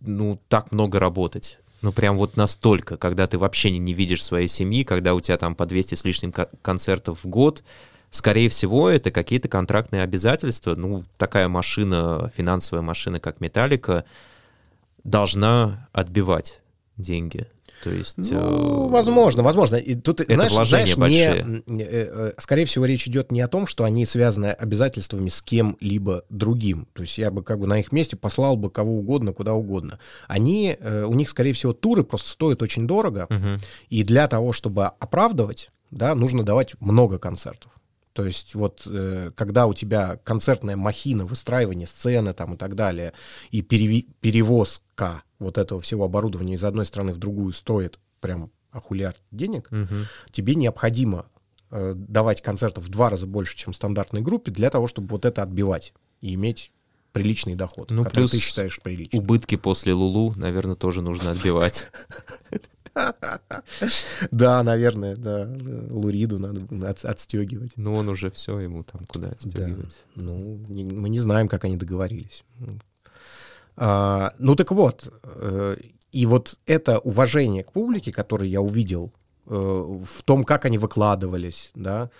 ну, так много работать. Ну, прям вот настолько, когда ты вообще не, не видишь своей семьи, когда у тебя там по 200 с лишним концертов в год, скорее всего, это какие-то контрактные обязательства. Ну, такая машина, финансовая машина, как Металлика, должна отбивать деньги. То есть, ну, э, возможно, возможно. И тут, это знаешь, вложения знаешь, большие. Не, э, э, скорее всего, речь идет не о том, что они связаны обязательствами с кем-либо другим. То есть я бы как бы на их месте послал бы кого угодно, куда угодно. Они, у них, скорее всего, туры просто стоят очень дорого. Угу. И для того, чтобы оправдывать, да, нужно давать много концертов. То есть вот э, когда у тебя концертная махина, выстраивание сцены там и так далее, и переви- перевозка вот этого всего оборудования из одной страны в другую стоит прям ахулиард денег, угу. тебе необходимо э, давать концертов в два раза больше, чем стандартной группе, для того, чтобы вот это отбивать и иметь приличный доход, ну, который ты считаешь приличным. Убытки после Лулу, наверное, тоже нужно отбивать. (laughs) Да, наверное, да. Луриду надо отстегивать. Ну, он уже все, ему там куда отстегивать. Ну, мы не знаем, как они договорились. А, ну так вот, э, и вот это уважение к публике, которое я увидел э, в том, как они выкладывались, да,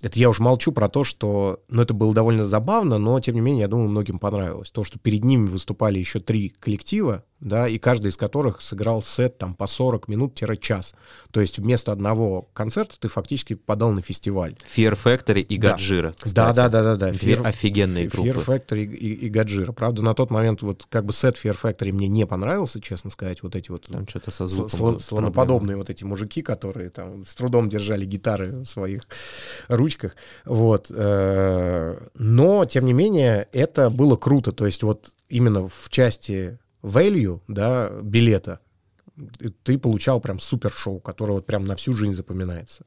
это я уж молчу про то, что, ну, это было довольно забавно, но, тем не менее, я думаю, многим понравилось. То, что перед ними выступали еще три коллектива, да, и каждый из которых сыграл сет там по 40 минут-час. То есть вместо одного концерта ты фактически подал на фестиваль. Fear Factory и. Гаджира, Да, да, да, да, да. Две Fear, офигенные Fear группы. Fear Factory и, и Гаджира. Правда, на тот момент вот как бы сет Fear Factory мне не понравился, честно сказать, вот эти вот там что-то со звуком слон, слоноподобные вот эти мужики, которые там с трудом держали гитары в своих ручках. Вот. Э, но, тем не менее, это было круто. То есть вот именно в части value, да, билета, ты получал прям супер шоу, которое вот прям на всю жизнь запоминается.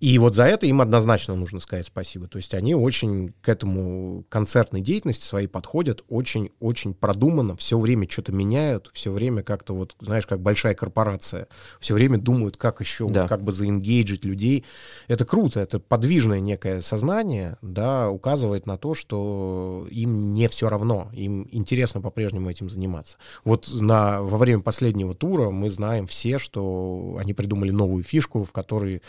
И вот за это им однозначно нужно сказать спасибо. То есть они очень к этому концертной деятельности своей подходят очень-очень продуманно, все время что-то меняют, все время как-то вот, знаешь, как большая корпорация, все время думают, как еще, да. как бы заингейджить людей. Это круто, это подвижное некое сознание, да, указывает на то, что им не все равно, им интересно по-прежнему этим заниматься. Вот на, во время последнего тура мы знаем все, что они придумали новую фишку, в которой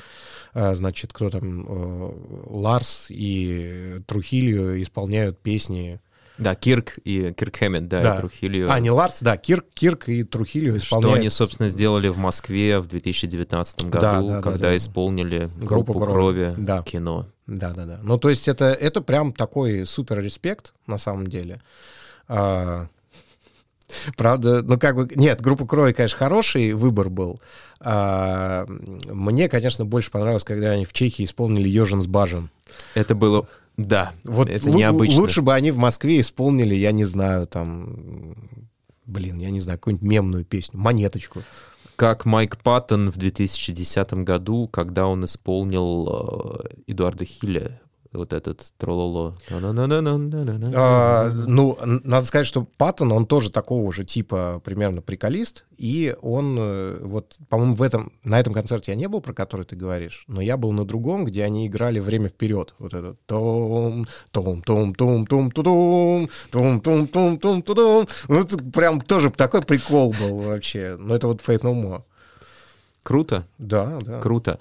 э, значит, кто там, э, Ларс и Трухилио исполняют песни да, Кирк и Кирк Хэммет, да, да. и Трухилио. А, не Ларс, да, Кирк, Кирк и Трухилио исполняют. Что они, собственно, сделали в Москве в 2019 году, да, да, когда да, да. исполнили группу, группу крови, да. кино. Да, да, да. Ну, то есть это, это прям такой супер респект, на самом деле. А, Правда, ну как бы, нет, группа Крови, конечно, хороший выбор был. А, мне, конечно, больше понравилось, когда они в Чехии исполнили Ежин с Бажен. Это было да, вот это необычно. Лучше бы они в Москве исполнили, я не знаю, там, блин, я не знаю, какую-нибудь мемную песню, монеточку. Как Майк Паттон в 2010 году, когда он исполнил э, Эдуарда Хилля вот этот трололо. А, ну, надо сказать, что Паттон, он тоже такого же типа примерно приколист, и он э, вот, по-моему, в этом, на этом концерте я не был, про который ты говоришь, но я был на другом, где они играли время вперед. Вот это том, том, том, том, том, том, том, том, том, том, том. Вот прям тоже такой прикол был вообще. Но это вот Faith No More. Круто. Да, да. Круто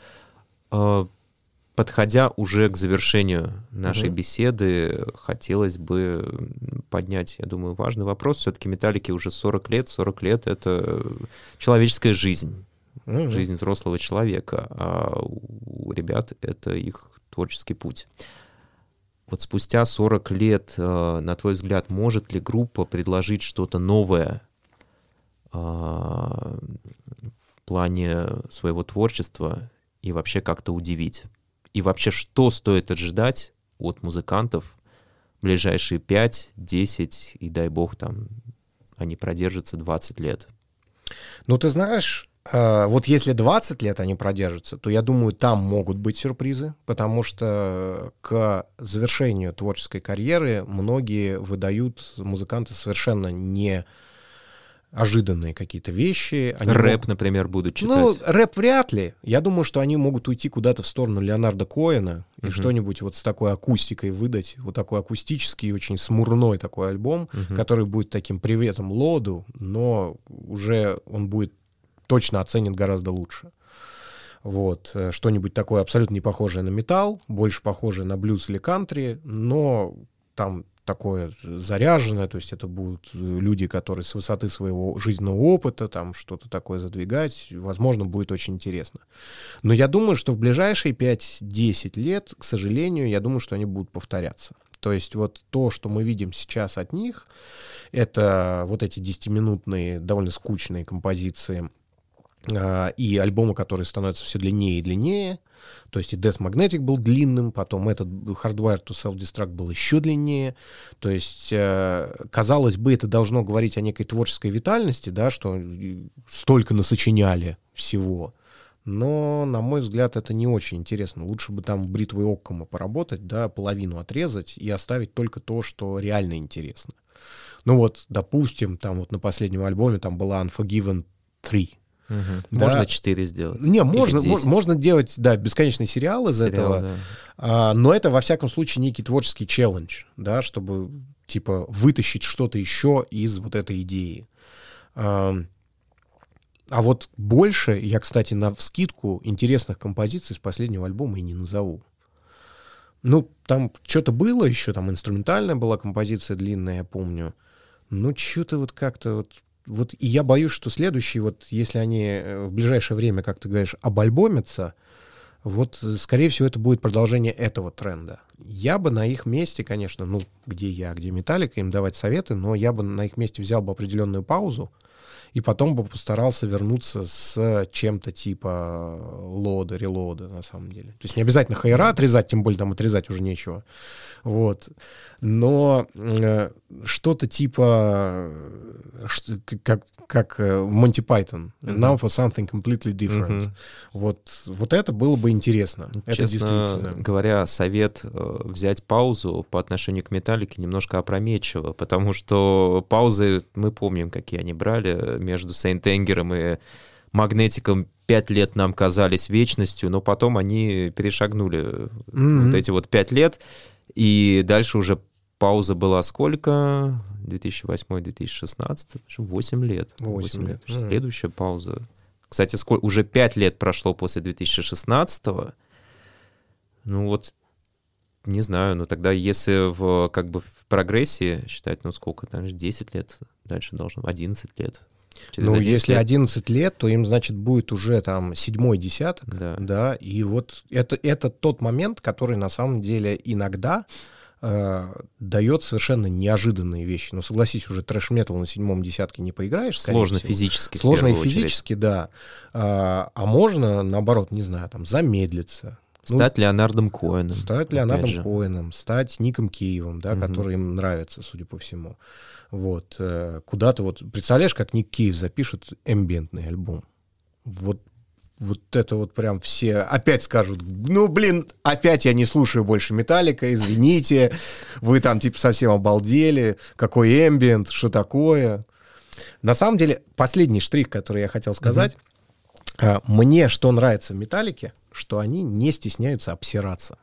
подходя уже к завершению нашей угу. беседы, хотелось бы поднять, я думаю, важный вопрос. Все-таки металлики уже 40 лет. 40 лет — это человеческая жизнь. Угу. Жизнь взрослого человека. А у ребят это их творческий путь. Вот спустя 40 лет, э, на твой взгляд, может ли группа предложить что-то новое а, в плане своего творчества и вообще как-то удивить? И вообще, что стоит ожидать от музыкантов в ближайшие 5, 10 и, дай бог, там они продержатся 20 лет? Ну, ты знаешь, э, вот если 20 лет они продержатся, то я думаю, там могут быть сюрпризы, потому что к завершению творческой карьеры многие выдают музыканты совершенно не ожиданные какие-то вещи. Они рэп, могут... например, будут читать. Ну, рэп вряд ли. Я думаю, что они могут уйти куда-то в сторону Леонарда Коэна и uh что-нибудь вот с такой акустикой выдать, вот такой акустический, очень смурной такой альбом, uh который будет таким приветом Лоду, но уже он будет точно оценен гораздо лучше. Вот, э, что-нибудь такое абсолютно не похожее на металл, больше похожее на блюз или кантри, но там такое заряженное, то есть это будут люди, которые с высоты своего жизненного опыта там что-то такое задвигать, возможно, будет очень интересно. Но я думаю, что в ближайшие 5-10 лет, к сожалению, я думаю, что они будут повторяться. То есть вот то, что мы видим сейчас от них, это вот эти 10-минутные, довольно скучные композиции и альбомы, которые становятся все длиннее и длиннее. То есть и Death Magnetic был длинным, потом этот Hardware to Self-Destruct был еще длиннее. То есть, э, казалось бы, это должно говорить о некой творческой витальности, да, что столько насочиняли всего. Но, на мой взгляд, это не очень интересно. Лучше бы там бритвой Оккома поработать, да, половину отрезать и оставить только то, что реально интересно. Ну вот, допустим, там вот на последнем альбоме там была Unforgiven 3, Угу. Да. Можно 4 сделать. Не, можно, можно делать, да, бесконечный сериал из Сериал, этого. Да. А, но это, во всяком случае, некий творческий челлендж, да, чтобы, типа, вытащить что-то еще из вот этой идеи. А, а вот больше я, кстати, на скидку интересных композиций с последнего альбома и не назову. Ну, там что-то было еще, там инструментальная была композиция длинная, я помню. Ну, что-то вот как-то вот вот и я боюсь, что следующие, вот если они э, в ближайшее время, как ты говоришь, обальбомятся, вот, э, скорее всего, это будет продолжение этого тренда. Я бы на их месте, конечно, ну, где я, где Металлика, им давать советы, но я бы на их месте взял бы определенную паузу, и потом бы постарался вернуться с чем-то типа лода, релода, на самом деле. То есть не обязательно хайра отрезать, тем более там отрезать уже нечего. Вот. Но э, что-то типа что, как, как Монти Пайтон. Mm-hmm. Now for something completely different. Mm-hmm. Вот, вот это было бы интересно. Честно это действительно. говоря, совет э, взять паузу по отношению к металлике немножко опрометчиво, потому что паузы, мы помним, какие они брали между Сейнт-Энгером и Магнетиком пять лет нам казались вечностью, но потом они перешагнули mm-hmm. вот эти вот пять лет, и дальше уже пауза была сколько? 2008-2016? 8 лет. 8, 8 лет. Следующая пауза. Кстати, сколько, уже 5 лет прошло после 2016 -го. Ну вот, не знаю, ну тогда если в, как бы в прогрессии считать, ну сколько, там 10 лет, дальше должно, 11 лет. Через ну, если лет. 11 лет, то им, значит, будет уже там седьмой десяток, да. да, и вот это, это тот момент, который на самом деле иногда э, дает совершенно неожиданные вещи. Ну, согласись, уже трэш-метал на седьмом десятке не поиграешь. Сложно физически. Сложно и физически, очередь. да. А, а можно, наоборот, не знаю, там, замедлиться, стать ну, Леонардом Коэном. Стать Леонардом Коэном, стать Ником Киевом, да, угу. который им нравится, судя по всему. Вот. Э, куда-то вот... Представляешь, как Ник Киев запишет эмбиентный альбом? Вот вот это вот прям все опять скажут, ну, блин, опять я не слушаю больше Металлика, извините, вы там типа совсем обалдели, какой эмбиент, что такое. На самом деле, последний штрих, который я хотел сказать, mm-hmm. мне что нравится в Металлике, что они не стесняются обсираться.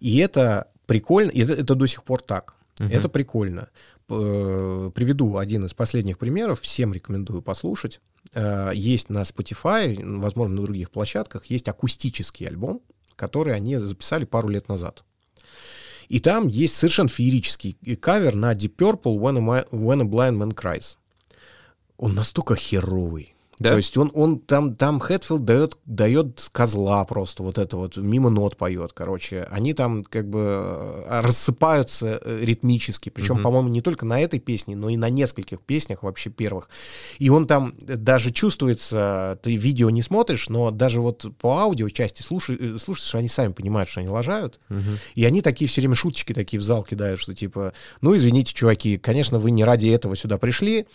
И это прикольно, и это, это до сих пор так. Угу. Это прикольно. Э, приведу один из последних примеров, всем рекомендую послушать. Э, есть на Spotify, возможно, на других площадках, есть акустический альбом, который они записали пару лет назад. И там есть совершенно феерический кавер на Deep Purple When a, When a Blind Man Cries. Он настолько херовый, да? То есть он, он там, там Хэтфилд дает, дает козла просто, вот это вот, мимо нот поет, короче. Они там как бы э, рассыпаются э, ритмически, причем, угу. по-моему, не только на этой песне, но и на нескольких песнях вообще первых. И он там даже чувствуется, ты видео не смотришь, но даже вот по аудио части слушаешь, э, слушаешь, они сами понимают, что они лажают. Угу. И они такие все время шуточки такие в зал кидают, что типа, ну, извините, чуваки, конечно, вы не ради этого сюда пришли,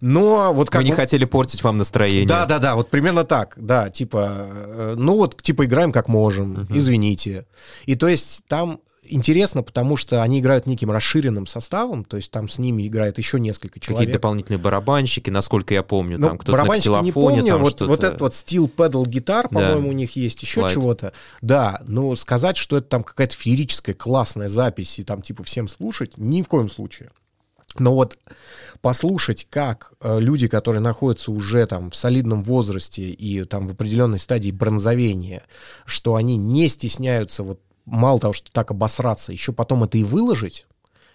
но вот как... Мы не хотели портить вам настроение настроение. Да, да, да, вот примерно так, да, типа, э, ну вот, типа, играем как можем, угу. извините. И то есть там интересно, потому что они играют неким расширенным составом, то есть там с ними играет еще несколько человек. Какие-то дополнительные барабанщики, насколько я помню, ну, там кто-то на ксилофоне. не помню, там вот, вот этот вот стил pedal гитар, по-моему, да. у них есть, еще чего-то. Да, но сказать, что это там какая-то феерическая классная запись и там типа всем слушать, ни в коем случае. Но вот послушать, как э, люди, которые находятся уже там в солидном возрасте и там в определенной стадии бронзовения, что они не стесняются вот мало того, что так обосраться, еще потом это и выложить,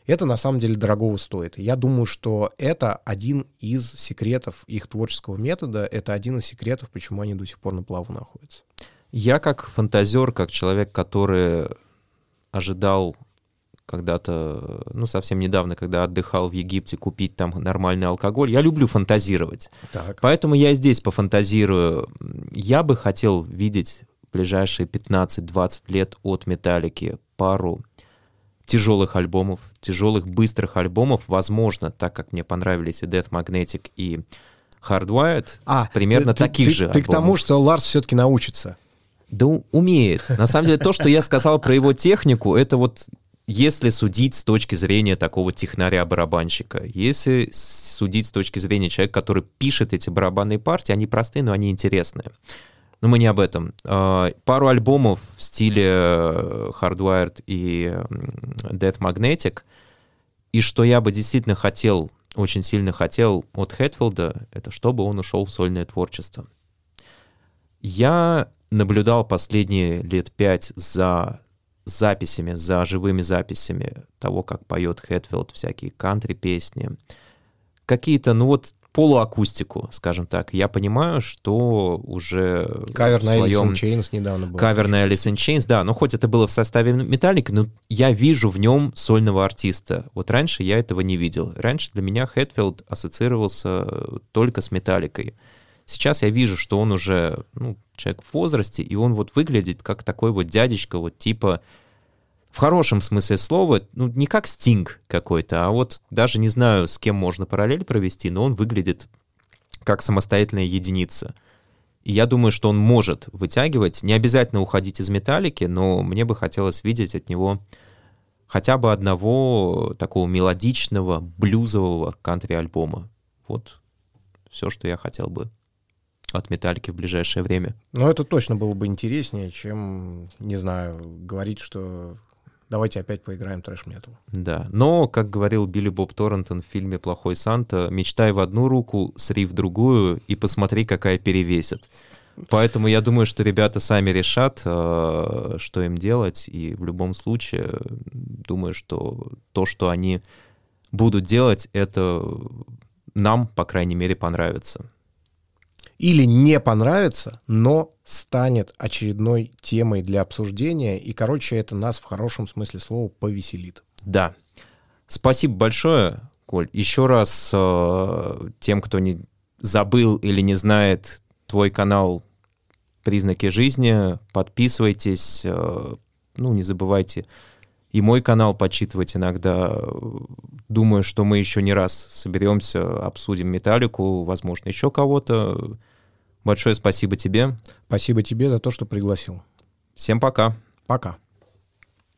это на самом деле дорогого стоит. я думаю, что это один из секретов их творческого метода, это один из секретов, почему они до сих пор на плаву находятся. Я как фантазер, как человек, который ожидал когда-то, ну, совсем недавно, когда отдыхал в Египте, купить там нормальный алкоголь. Я люблю фантазировать. Так. Поэтому я здесь пофантазирую. Я бы хотел видеть в ближайшие 15-20 лет от Металлики пару тяжелых альбомов, тяжелых быстрых альбомов, возможно, так как мне понравились и Death Magnetic, и Hardwired, а, примерно ты, таких ты, же ты, ты к тому, что Ларс все-таки научится. Да умеет. На самом деле, то, что я сказал про его технику, это вот если судить с точки зрения такого технаря-барабанщика, если судить с точки зрения человека, который пишет эти барабанные партии, они простые, но они интересные. Но мы не об этом. А, пару альбомов в стиле э, Hardwired и Death Magnetic, и что я бы действительно хотел, очень сильно хотел от Хэтфилда, это чтобы он ушел в сольное творчество. Я наблюдал последние лет пять за записями, за живыми записями того, как поет Хэтфилд, всякие кантри-песни, какие-то, ну вот, полуакустику, скажем так. Я понимаю, что уже Кавер на своем... Alice in Chains недавно был. Кавер на Alice in Chains, да. Но хоть это было в составе Металлик, но я вижу в нем сольного артиста. Вот раньше я этого не видел. Раньше для меня Хэтфилд ассоциировался только с Металликой. Сейчас я вижу, что он уже ну, человек в возрасте, и он вот выглядит как такой вот дядечка, вот типа в хорошем смысле слова, ну, не как стинг какой-то, а вот даже не знаю, с кем можно параллель провести, но он выглядит как самостоятельная единица. И я думаю, что он может вытягивать, не обязательно уходить из металлики, но мне бы хотелось видеть от него хотя бы одного такого мелодичного, блюзового кантри-альбома. Вот все, что я хотел бы от металлики в ближайшее время. Ну, это точно было бы интереснее, чем, не знаю, говорить, что давайте опять поиграем трэш-метал. Да, но, как говорил Билли Боб Торрентон в фильме «Плохой Санта», мечтай в одну руку, сри в другую и посмотри, какая перевесит. Поэтому я думаю, что ребята сами решат, э, что им делать. И в любом случае, думаю, что то, что они будут делать, это нам, по крайней мере, понравится. Или не понравится, но станет очередной темой для обсуждения. И, короче, это нас в хорошем смысле слова повеселит. Да. Спасибо большое, Коль. Еще раз э, тем, кто не забыл или не знает твой канал «Признаки жизни», подписывайтесь, э, ну, не забывайте и мой канал почитывать иногда. Думаю, что мы еще не раз соберемся, обсудим Металлику, возможно, еще кого-то. Большое спасибо тебе. Спасибо тебе за то, что пригласил. Всем пока. Пока.